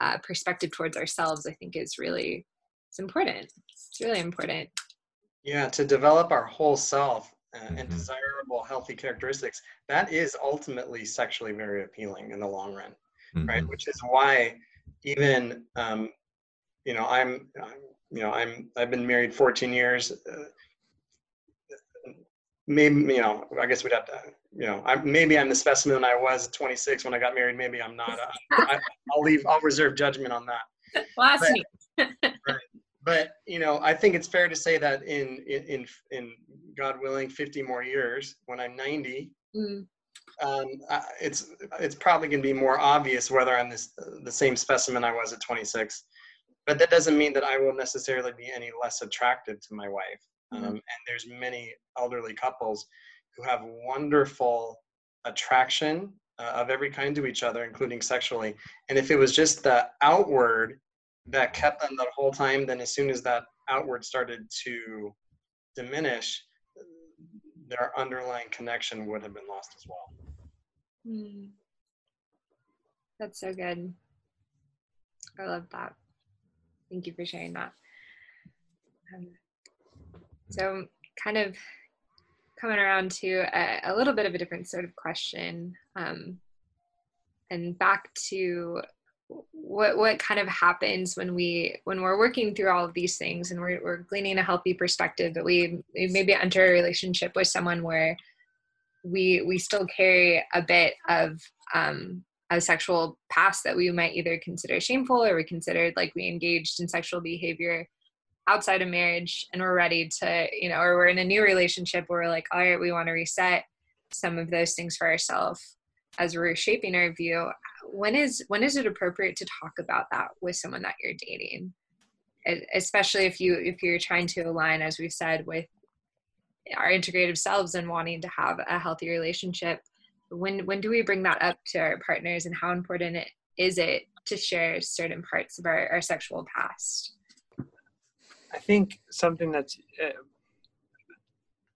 [SPEAKER 2] uh, perspective towards ourselves i think is really it's important. It's really important.
[SPEAKER 4] Yeah, to develop our whole self uh, and
[SPEAKER 3] Mhm.
[SPEAKER 4] desirable, healthy characteristics, that is ultimately sexually very appealing in the long run, right?
[SPEAKER 3] Mhm.
[SPEAKER 4] Which is why even, um, you know, I'm, I'm, you know, I'm, I've been married 14 years. Uh, maybe, you know, I guess we'd have to, you know, I, maybe I'm the specimen I was at 26 when I got married. Maybe I'm not. Uh, I, I'll leave, I'll reserve judgment on that
[SPEAKER 2] last
[SPEAKER 4] But-
[SPEAKER 2] week
[SPEAKER 4] but you know i think it's fair to say that in in in, god willing 50 more years when i'm 90
[SPEAKER 2] Mm,
[SPEAKER 4] um, I- it's it's probably going to be more obvious whether i'm this the same specimen i was at 26 but that doesn't mean that i will necessarily be any less attractive to my wife. Um,
[SPEAKER 2] Mhm.
[SPEAKER 4] and there's many elderly couples who have wonderful attraction uh, of every kind to each other including sexually. And if it was just the outward that kept them the whole time then as soon as that outward started to diminish their underlying connection would have been lost as well.
[SPEAKER 2] Mm. that's so good. I love that. Thank you for sharing that. Um, so kind of coming around to a, a little bit of a different sort of question um, and back to what what kind of happens when we when we're working through all of these things and we're, we're gleaning a healthy perspective that we, we maybe enter a relationship with someone where we we still carry a bit of um, a sexual past that we might either consider shameful or we considered like we engaged in sexual behavior outside of marriage and we're ready to you know or we're in a new relationship where we're like all right we want to reset some of those things for ourselves as we're shaping our view when is when is it appropriate to talk about that with someone that you're dating? Especially if you if you're trying to align as we've said with our integrative selves and wanting to have a healthy relationship. When when do we bring that up to our partners and how important it is it to share certain parts of our, our sexual past?
[SPEAKER 1] I think something that's uh,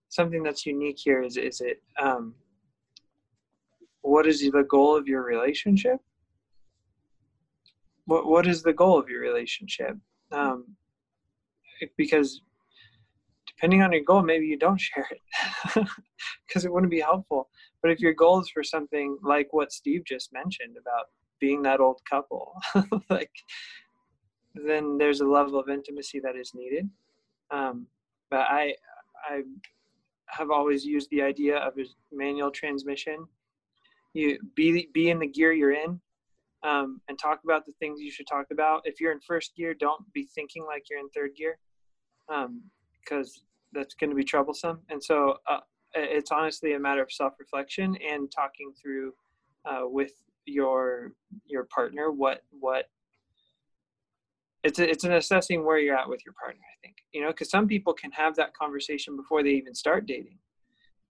[SPEAKER 1] something that's unique here is is it um, what is the goal of your relationship? What what is the goal of your relationship? Um, because depending on your goal, maybe you don't share it because it wouldn't be helpful. But if your goal is for something like what Steve just mentioned about being that old couple, like then there's a level of intimacy that is needed. Um, but I, I have always used the idea of a manual transmission. You be be in the gear you're in, um, and talk about the things you should talk about. If you're in first gear, don't be thinking like you're in third gear, because that's going to be troublesome. And so uh, it's honestly a matter of self-reflection and talking through uh, with your your partner what what it's a, it's an assessing where you're at with your partner. I think you know because some people can have that conversation before they even start dating,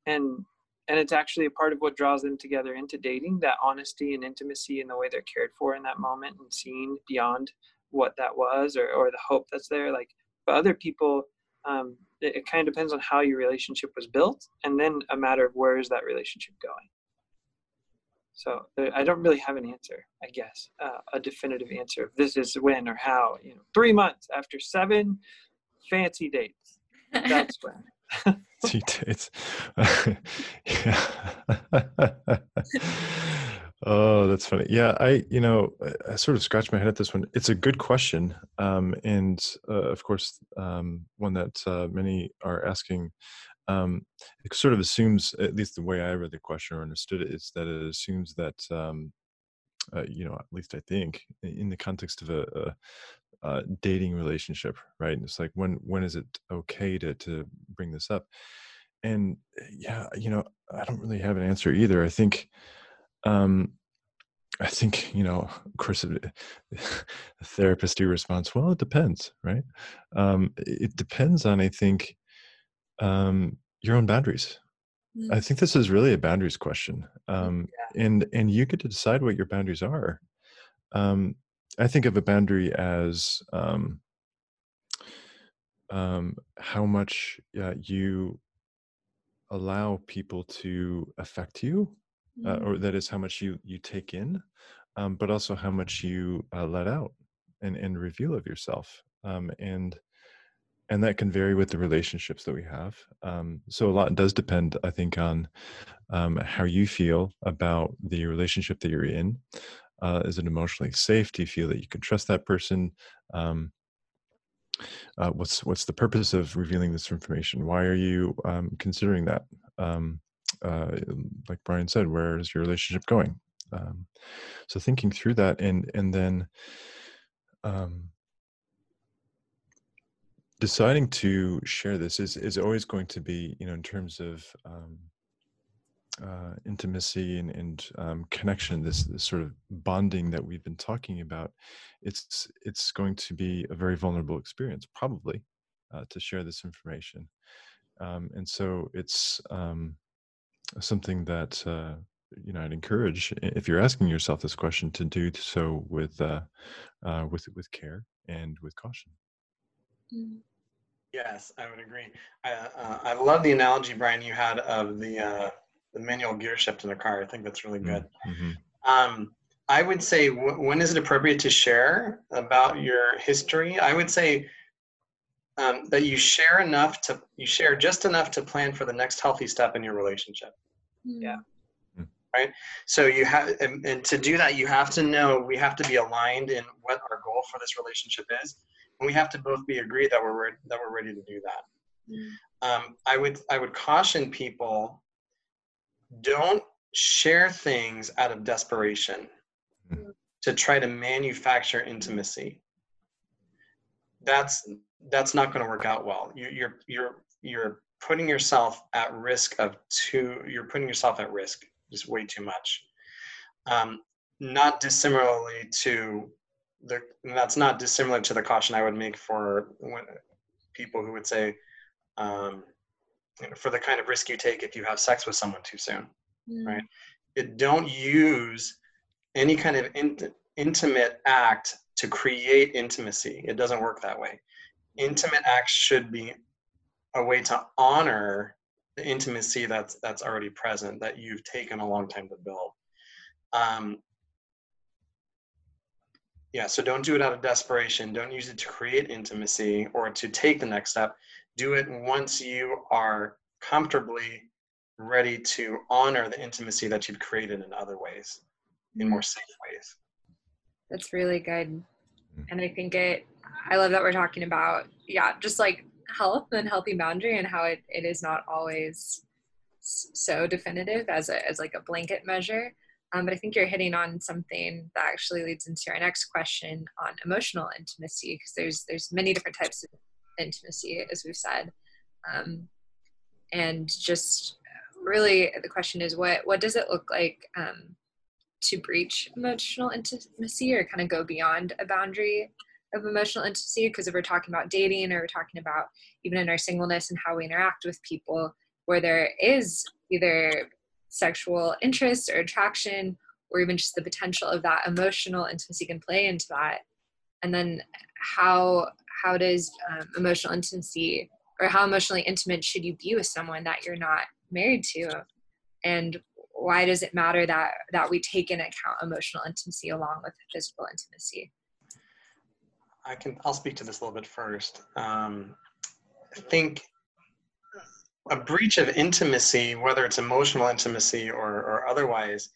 [SPEAKER 1] and and it's actually a part of what draws them together into dating that honesty and intimacy and the way they're cared for in that moment and seen beyond what that was or, or the hope that's there like but other people um, it, it kind of depends on how your relationship was built and then a matter of where is that relationship going. So i don't really have an answer i guess uh, a definitive answer of this is when or how you know three months after seven fancy dates. That's when
[SPEAKER 3] dates yeah Oh, that's funny. Yeah, I, you know, I sort of scratched my head at this one. It's a good question, um, and uh, of course, um, one that uh, many are asking. Um, it sort of assumes, at least the way I read the question or understood it, is that it assumes that, um, uh, you know, at least I think, in the context of a, a, a dating relationship, right? And it's like when when is it okay to to bring this up? And yeah, you know, I don't really have an answer either. I think um, I think you know, of course, the therapist response. Well, it depends, right? Um, it depends on, I think, um, your own boundaries. Mm-hmm. I think this is really a boundaries question, um, yeah. and and you get to decide what your boundaries are. Um, I think of a boundary as um, um, how much uh, you allow people to affect you uh, or that is how much you you take in um, but also how much you uh, let out and and reveal of yourself um, and and that can vary with the relationships that we have um, so a lot does depend i think on um, how you feel about the relationship that you're in uh, is it emotionally safe? Do you feel that you can trust that person? Um, uh, what's what's the purpose of revealing this information why are you um, considering that um, uh, like Brian said, where is your relationship going? Um, so thinking through that and and then um, deciding to share this is is always going to be you know in terms of um, uh, intimacy and, and um, connection this, this sort of bonding that we've been talking about it's it's going to be a very vulnerable experience probably uh, to share this information um, and so it's um, something that uh, you know I'd encourage if you're asking yourself this question to do so with uh, uh, with with care and with caution.
[SPEAKER 4] Mm. Yes, I would agree. I, uh, I love the analogy, Brian, you had of the uh, the manual gear shift in a car. I think that's really good. Mm-hmm. Um, I would say, w- when is it appropriate to share about your history? I would say um, that you share enough to you share just enough to plan for the next healthy step in your relationship
[SPEAKER 1] yeah
[SPEAKER 4] hmm. right so you have and, and, to do that you have to know we have to be aligned in what our goal for this relationship is and we have to both be agreed that we're re- that we're ready to do that mm. um, i would i would caution people don't share things out of desperation mm. to try to manufacture intimacy that's that's not going to work out well. You, you're you're you're putting yourself at risk of too. You're putting yourself at risk just way too much. Um, not dissimilarly to the. That's not dissimilar to the caution I would make for when, people who would say, um, for the kind of risk you take if you have sex with someone too soon, mm. right? It don't use any kind of in, intimate act to create intimacy. It doesn't work that way intimate acts should be a way to honor the intimacy that's that's already present that you've taken a long time to build um, yeah so don't do it out of desperation don't use it to create intimacy or to take the next step do it once you are comfortably ready to honor the intimacy that you've created in other ways in more safe ways.
[SPEAKER 2] That's really good. And i think it I love that we're talking about, yeah, just like health and healthy boundary and how it, it is not always so definitive as a, as like a blanket measure. Um, but I think you're hitting on something that actually leads into our next question on emotional intimacy, because there's there's many different types of intimacy, as we've said, um, and just really the question is what what does it look like um, to breach emotional intimacy or kind of go beyond a boundary of emotional intimacy? Because if we're talking about dating or we're talking about even in our singleness and how we interact with people where there is either sexual interest or attraction or even just the potential of that emotional intimacy can play into that. And then how how does um, emotional intimacy or how emotionally intimate should you be with someone that you're not married to? And why does it matter that that we take into account emotional intimacy along with physical intimacy?
[SPEAKER 4] I can i'll speak to this a little bit first. Um, i think a breach of intimacy whether it's emotional intimacy or, or otherwise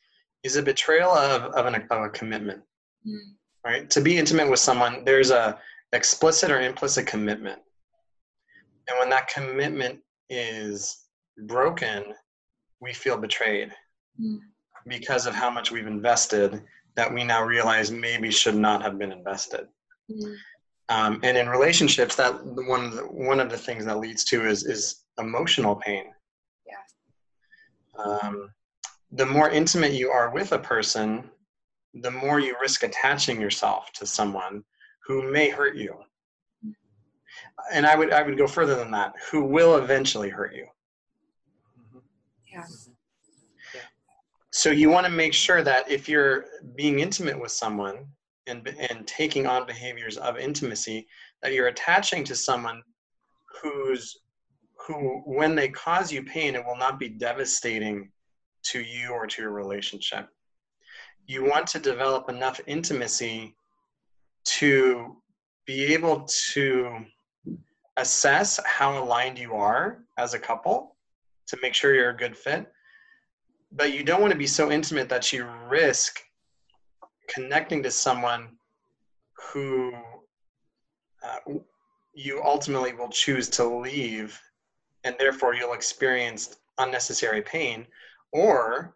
[SPEAKER 4] is a betrayal of, of, an, of a commitment mm. right? To be intimate with someone there's a explicit or implicit commitment and when that commitment is broken we feel betrayed mm. because of how much we've invested that we now realize maybe should not have been invested mm. um, and in relationships that one of the one of the things that leads to is is emotional pain
[SPEAKER 2] yeah
[SPEAKER 4] um, the more intimate you are with a person, the more you risk attaching yourself to someone who may hurt you. And I would I would go further than that, who will eventually hurt you.
[SPEAKER 2] Yeah.
[SPEAKER 4] So you want to make sure that if you're being intimate with someone and and taking on behaviors of intimacy, that you're attaching to someone who's who when they cause you pain, it will not be devastating to you or to your relationship. You want to develop enough intimacy to be able to assess how aligned you are as a couple to make sure you're a good fit. But you don't want to be so intimate that you risk connecting to someone who uh, you ultimately will choose to leave, and therefore you'll experience unnecessary pain or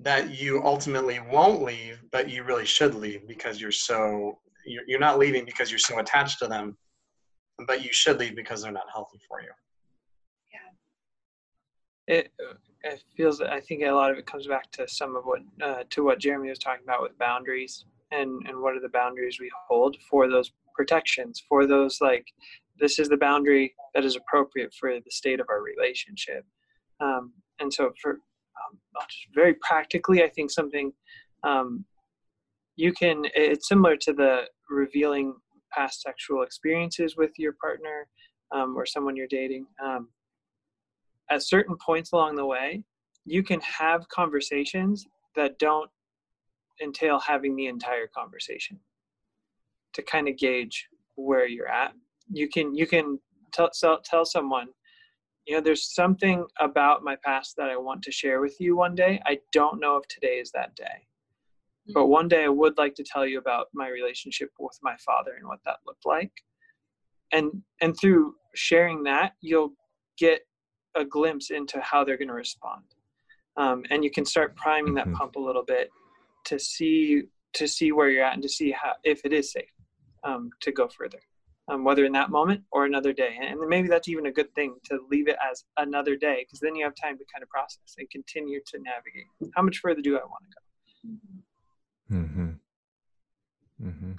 [SPEAKER 4] that you ultimately won't leave, but you really should leave because you're so you're, not leaving because you're so attached to them, but you should leave because they're not healthy for you.
[SPEAKER 1] Yeah. It it feels. I think a lot of it comes back to some of what uh, to what Jeremy was talking about with boundaries and and what are the boundaries we hold for those protections for those like this is the boundary that is appropriate for the state of our relationship um, and so for um, very practically, I think something um, you can, it's similar to the revealing past sexual experiences with your partner um, or someone you're dating. Um, at certain points along the way, you can have conversations that don't entail having the entire conversation to kind of gauge where you're at. You can you can tell tell tell someone you know there's something about my past that i want to share with you one day i don't know if today is that day. But one day i would like to tell you about my relationship with my father and what that looked like and and through sharing that you'll get a glimpse into how they're going to respond um, and you can start priming that mm-hmm. pump a little bit to see to see where you're at and to see how if it is safe um, to go further um, whether in that moment or another day. And maybe that's even a good thing to leave it as another day because then you have time to kind of process and continue to navigate. How much further do I want to
[SPEAKER 3] go? Mm-hmm. Mm-hmm.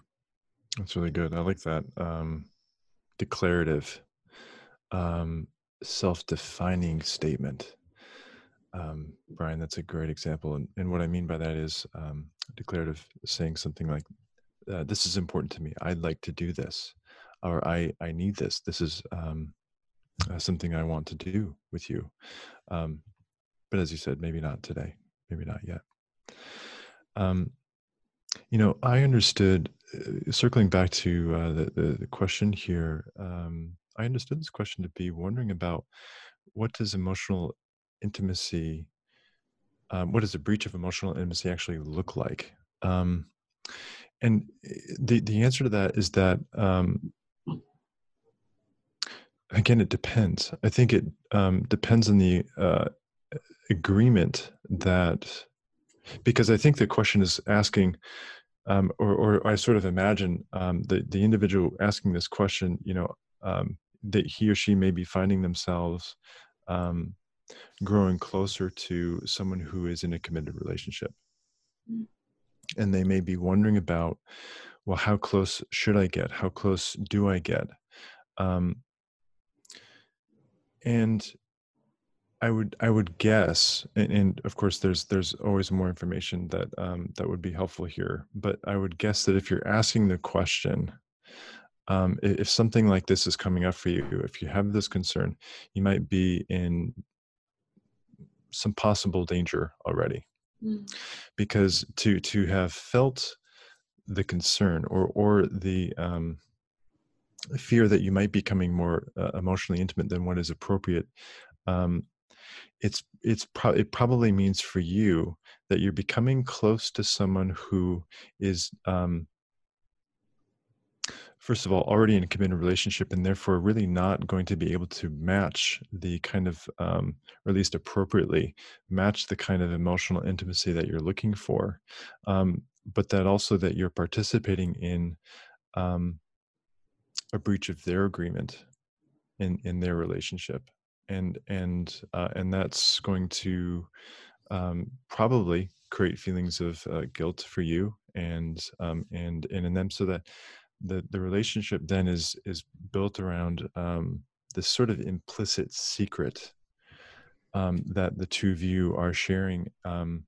[SPEAKER 3] That's really good. I like that. Um, declarative, um, self defining statement. Um, Brian, that's a great example. And, and what I mean by that is um, declarative saying something like, uh, This is important to me. I'd like to do this or I I need this. This is um, uh, something I want to do with you. Um, but as you said, maybe not today. Maybe not yet. You know, I understood. Uh, circling back to uh, the, the, the question here, um, I understood this question to be wondering about what does emotional intimacy, um, what does a breach of emotional intimacy actually look like? Um, and eh, the the answer to that is that um, again it depends i think it um, depends on the uh, agreement that because i think the question is asking um, or, or i sort of imagine um, the, the individual asking this question you know um, that he or she may be finding themselves um, growing closer to someone who is in a committed relationship. Mm. and they may be wondering about well how close should i get? How close do i get? Um, and I would I would guess, and, and, of course there's there's always more information that um, that would be helpful here. But I would guess that if you're asking the question, um, if something like this is coming up for you, if you have this concern, you might be in some possible danger already, mm. because to to have felt the concern or or the um, fear that you might be becoming more uh, emotionally intimate than what is appropriate um, it's it's pro- it probably means for you that you're becoming close to someone who is um, first of all already in a committed relationship and therefore really not going to be able to match the kind of um, or at least appropriately match the kind of emotional intimacy that you're looking for um, but that also that you're participating in um, a breach of their agreement in in their relationship and and uh, and that's going to um, probably create feelings of uh, guilt for you and um, and and in them so that the the relationship then is is built around um, this sort of implicit secret um, that the two of you are sharing um,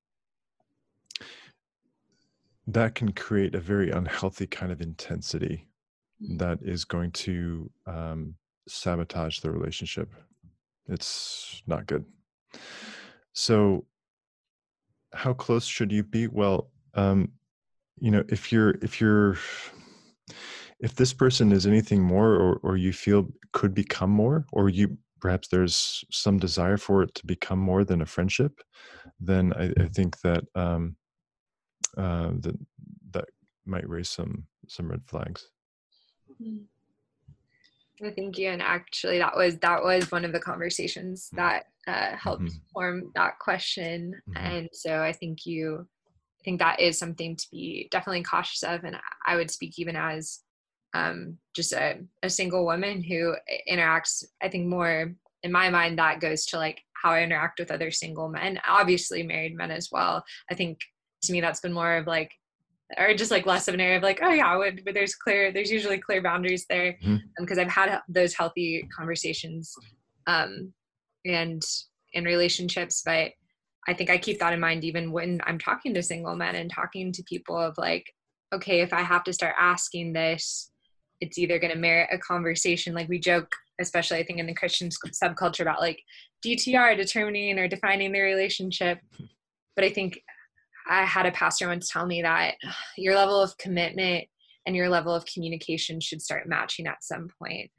[SPEAKER 3] that can create a very unhealthy kind of intensity mm. that is going to um, sabotage the relationship it's not good. So, how close should you be? Well, um, you know, if you're if you're if this person is anything more, or or you feel could become more, or you perhaps there's some desire for it to become more than a friendship, then I, I think that um, uh, that that might raise some some red flags.
[SPEAKER 2] Mm-hmm. Thank you. And actually, that was that was one of the conversations mm. that uh, helped mm-hmm. form that question. Mm-hmm. And so I think you, I think that is something to be definitely cautious of. And I would speak even as um, just a, a single woman who interacts. I think more in my mind that goes to like how I interact with other single men, obviously married men as well. I think to me that's been more of like or just like less of an area of like oh yeah but there's clear there's usually clear boundaries there because mm-hmm. um, i've had those healthy conversations um, and in relationships but i think i keep that in mind even when i'm talking to single men and talking to people of like okay if i have to start asking this it's either going to merit a conversation like we joke especially i think in the christian subculture about like dtr determining or defining the relationship but i think I had a pastor once tell me that your level of commitment and your level of communication should start matching at some point.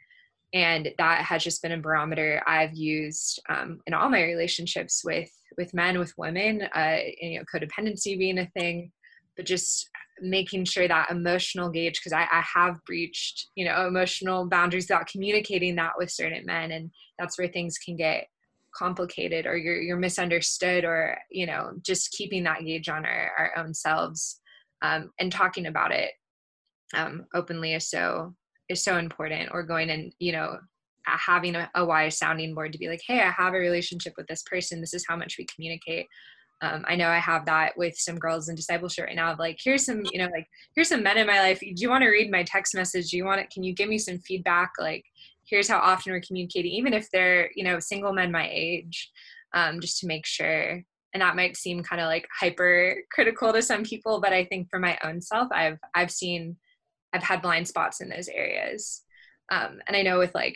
[SPEAKER 2] And that has just been a barometer I've used um, in all my relationships with with men, with women, uh, you know, codependency being a thing, but just making sure that emotional gauge because I, I have breached you know emotional boundaries without communicating that with certain men, and that's where things can get complicated or you're you're misunderstood or you know just keeping that gauge on our, our own selves um, and talking about it um, openly is so is so important. Or going and you know having a, a wise sounding board to be like hey i have a relationship with this person. This is how much we communicate. Um, i know i have that with some girls in discipleship right now of like here's some you know like here's some men in my life. Do you want to read my text message? Do you want it can you give me some feedback? Like here's how often we're communicating even if they're you know single men my age um, just to make sure. And that might seem kind of like hyper critical to some people but i think for my own self i've i've seen i've had blind spots in those areas. Um, and i know with like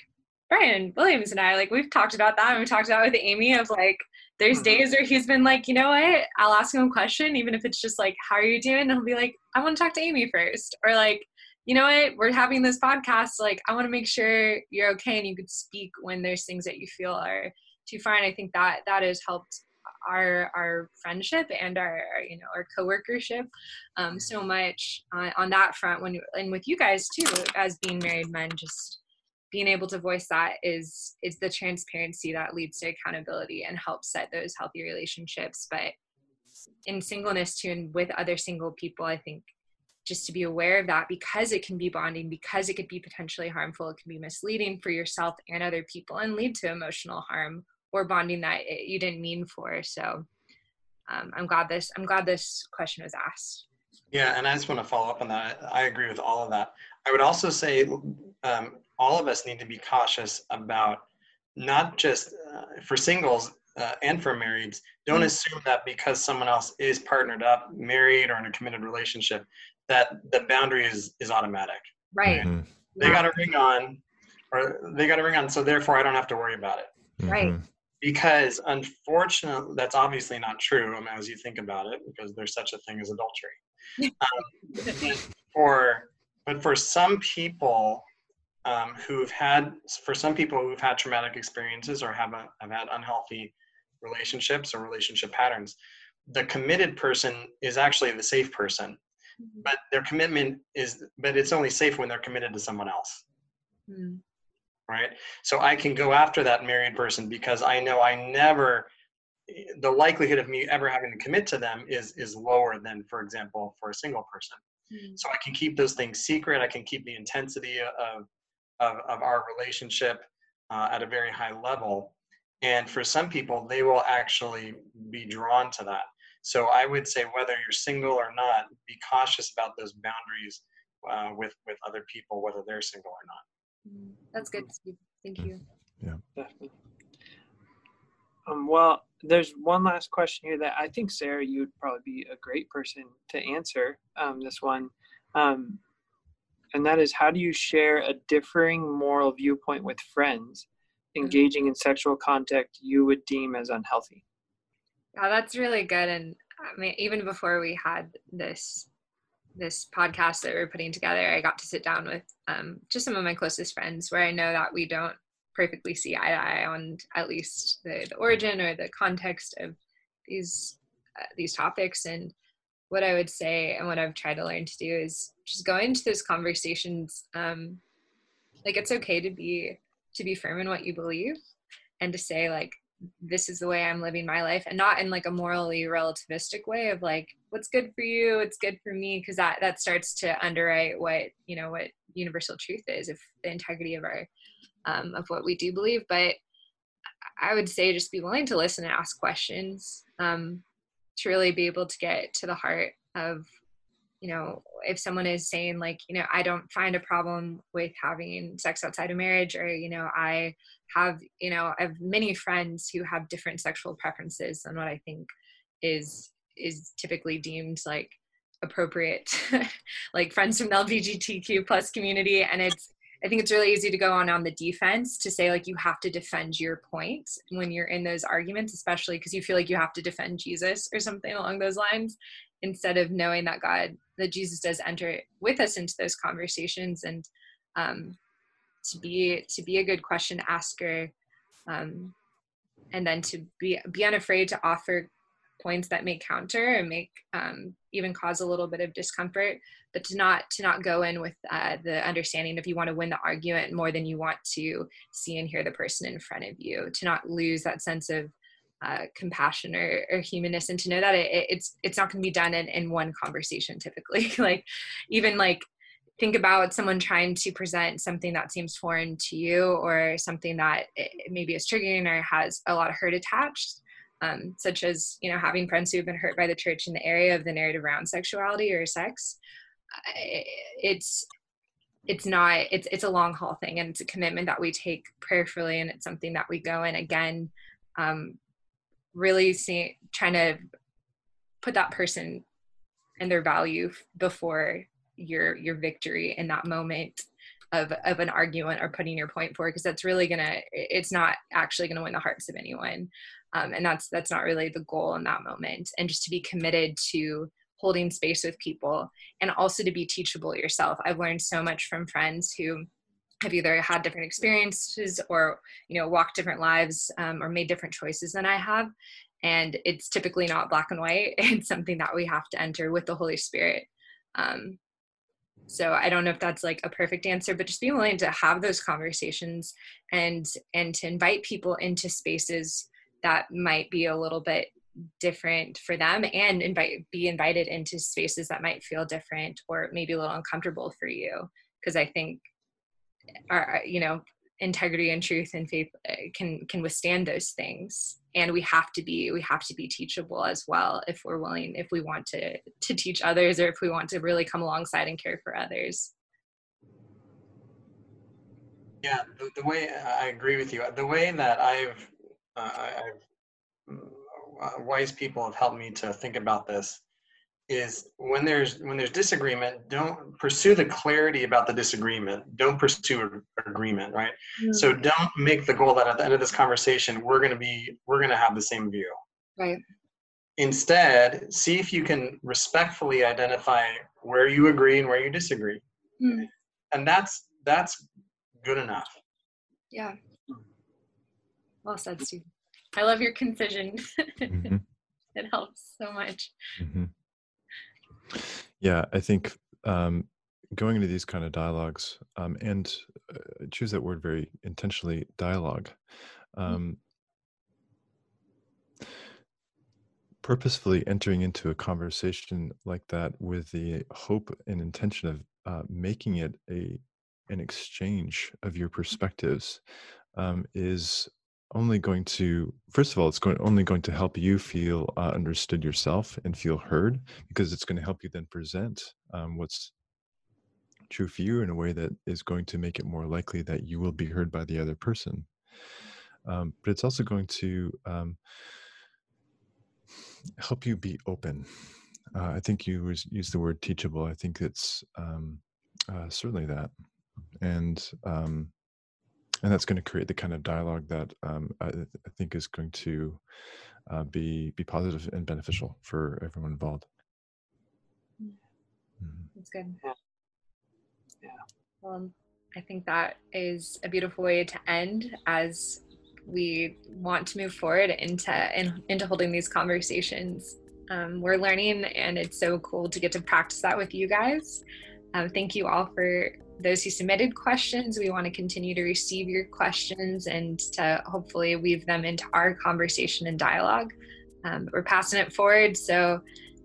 [SPEAKER 2] brian williams and i like we've talked about that and we talked about with amy of like there's mm-hmm. days where he's been like you know what? I'll ask him a question even if it's just like how are you doing and he'll be like i want to talk to amy first or like you know what, we're having this podcast. Like, I want to make sure you're okay and you could speak when there's things that you feel are too far. And I think that that has helped our our friendship and our, you know our co-workership um, so much on, on that front when and with you guys too as being married men just being able to voice that is is the transparency that leads to accountability and helps set those healthy relationships but in singleness too and with other single people i think just to be aware of that because it can be bonding, because it could be potentially harmful, it can be misleading for yourself and other people and lead to emotional harm or bonding that it, you didn't mean for. So um, I'm glad this I'm glad this question was asked.
[SPEAKER 4] Yeah, and I just want to follow up on that. I agree with all of that. I would also say um, all of us need to be cautious about not just uh, for singles uh, and for marrieds. Don't mm-hmm. assume that because someone else is partnered up, married, or in a committed relationship, that the boundary is is automatic.
[SPEAKER 2] Right. Mm-hmm.
[SPEAKER 4] They got a ring on, or they got a ring on, so therefore I don't have to worry about it.
[SPEAKER 2] Right.
[SPEAKER 3] Mm-hmm.
[SPEAKER 4] Because unfortunately, that's obviously not true. I mean, as you think about it, because there's such a thing as adultery. um, for but for some people um, who've had, for some people who've had traumatic experiences or have a, have had unhealthy relationships or relationship patterns, the committed person is actually the safe person. But their commitment is but it's only safe when they're committed to someone else. Mm. right? So i can go after that married person because i know i never the likelihood of me ever having to commit to them is is lower than for example for a single person. Mm. so i can keep those things secret. I can keep the intensity of of, of our relationship uh, at a very high level. And for some people they will actually be drawn to that so I would say whether you're single or not, be cautious about those boundaries uh, with with other people, whether they're single or not.
[SPEAKER 2] Mm, that's good. Thank you.
[SPEAKER 3] Yeah.
[SPEAKER 1] Definitely. Um, well, there's one last question here that I think Sarah, you would probably be a great person to answer um, this one. Um, and that is how do you share a differing moral viewpoint with friends mm-hmm. engaging in sexual contact you would deem as unhealthy?
[SPEAKER 2] Yeah, that's really good. And I mean, even before we had this this podcast that we're putting together, I got to sit down with um, just some of my closest friends where I know that we don't perfectly see eye to eye on at least the, the origin or the context of these uh, these topics. And what I would say and what I've tried to learn to do is just go into those conversations. Um, like it's okay to be to be firm in what you believe and to say like this is the way I'm living my life and not in like a morally relativistic way of like what's good for you it's good for me because that that starts to underwrite what you know what universal truth is if the integrity of our um, of what we do believe. But I would say just be willing to listen and ask questions um, to really be able to get to the heart of you know if someone is saying like you know i don't find a problem with having sex outside of marriage or you know i have you know i have many friends who have different sexual preferences than what i think is is typically deemed like appropriate like friends from the lgbtq plus community and it's i think it's really easy to go on on the defense to say like you have to defend your point when you're in those arguments especially because you feel like you have to defend jesus or something along those lines instead of knowing that god that jesus does enter with us into those conversations and um, to be to be a good question asker um, and then to be be unafraid to offer points that may counter and make um, even cause a little bit of discomfort but to not to not go in with uh, the understanding if you want to win the argument more than you want to see and hear the person in front of you to not lose that sense of uh, compassion or, or, humanness and to know that it, it's it's not going to be done in, in one conversation typically. Like even like think about someone trying to present something that seems foreign to you or something that maybe is triggering or has a lot of hurt attached um, such as you know having friends who have been hurt by the church in the area of the narrative around sexuality or sex it's it's not it's it's a long haul thing and it's a commitment that we take prayerfully and it's something that we go in again um, really seeing trying to put that person and their value before your your victory in that moment of of an argument or putting your point forward because that's really gonna it's not actually gonna win the hearts of anyone. Um, and that's that's not really the goal in that moment. And just to be committed to holding space with people and also to be teachable yourself. I've learned so much from friends who have either had different experiences or you know walked different lives um, or made different choices than i have. And it's typically not black and white. It's something that we have to enter with the holy spirit. Um, so i don't know if that's like a perfect answer but just being willing to have those conversations and and to invite people into spaces that might be a little bit different for them and invite be invited into spaces that might feel different or maybe a little uncomfortable for you. Because i think our you know integrity and truth and faith uh, can can withstand those things. And we have to be we have to be teachable as well if we're willing if we want to to teach others or if we want to really come alongside and care for others.
[SPEAKER 4] Yeah the, the way i agree with you. The way that i've uh, i've uh, wise people have helped me to think about this is when there's when there's disagreement don't pursue the clarity about the disagreement. Don't pursue agreement right? Mm-hmm. so don't make the goal that at the end of this conversation we're going to be we're going to have the same view.
[SPEAKER 2] Right.
[SPEAKER 4] Instead see if you can respectfully identify where you agree and where you disagree. Mm-hmm. and that's that's good enough.
[SPEAKER 2] Yeah. Well said steve. I love your concision mm-hmm. it helps so much. Mm-hmm.
[SPEAKER 3] Yeah, I think um, going into these kind of dialogues um, and uh, choose that word very intentionally dialogue. Mm. Um, purposefully entering into a conversation like that with the hope and intention of uh, making it a an exchange of your perspectives um, is only going to first of all it's going only going to help you feel uh, understood yourself and feel heard because it's going to help you then present um, what's true for you in a way that is going to make it more likely that you will be heard by the other person. Um, but it's also going to um, help you be open. Uh, i think you use the word teachable. I think it's um, uh, certainly that. And um, and that's going to create the kind of dialogue that um, I, I, think is going to uh, be be positive and beneficial for everyone involved.
[SPEAKER 2] Mm-hmm. That's good. Yeah. Well, I think that is a beautiful way to end as we want to move forward into in, into holding these conversations. Um, we're learning, and it's so cool to get to practice that with you guys. Um, thank you all for those who submitted questions. We want to continue to receive your questions and to hopefully weave them into our conversation and dialogue. Um, we're passing it forward. So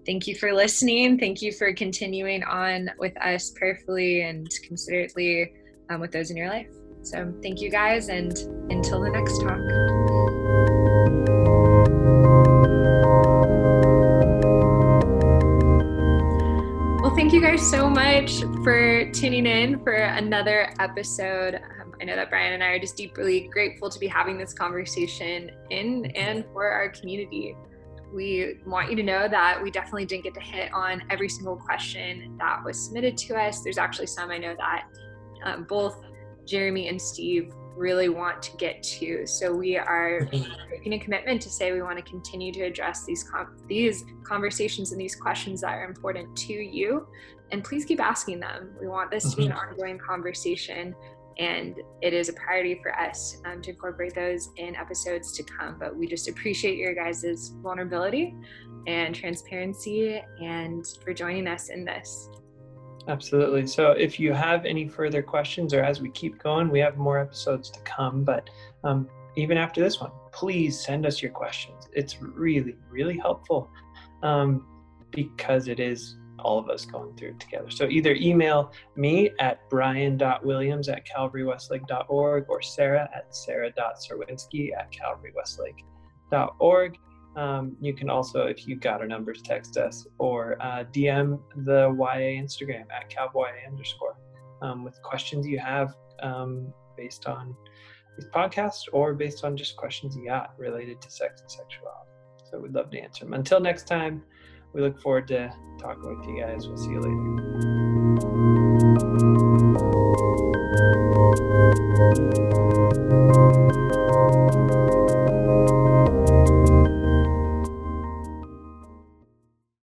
[SPEAKER 2] thank you for listening. Thank you for continuing on with us prayerfully and considerately um, with those in your life. So thank you guys, and until the next talk. Thank you guys so much for tuning in for another episode. Um, I know that Brian and I are just deeply grateful to be having this conversation in and for our community. We want you to know that we definitely didn't get to hit on every single question that was submitted to us. There's actually some I know that um, both Jeremy and Steve really want to get to. So we are making a commitment to say we want to continue to address these com- these conversations and these questions that are important to you. And please keep asking them. We want this to be an mm-hmm. ongoing conversation, and it is a priority for us um, to incorporate those in episodes to come. But we just appreciate your guys' vulnerability and transparency, and for joining us in this.
[SPEAKER 1] Absolutely. So if you have any further questions or as we keep going, we have more episodes to come. But um, even after this one, please send us your questions. It's really, really helpful um, because it is all of us going through it together. So either email me at brian.williams at calvarywestlake.org or sarah at sarah.czerwinski at calvarywestlake.org. Um, you can also, if you got our numbers, text us or uh, DM the YA Instagram at cowboy underscore um, with questions you have um, based on these podcasts or based on just questions you got related to sex and sexuality. So we'd love to answer them. Until next time, we look forward to talking with you guys. We'll see you later.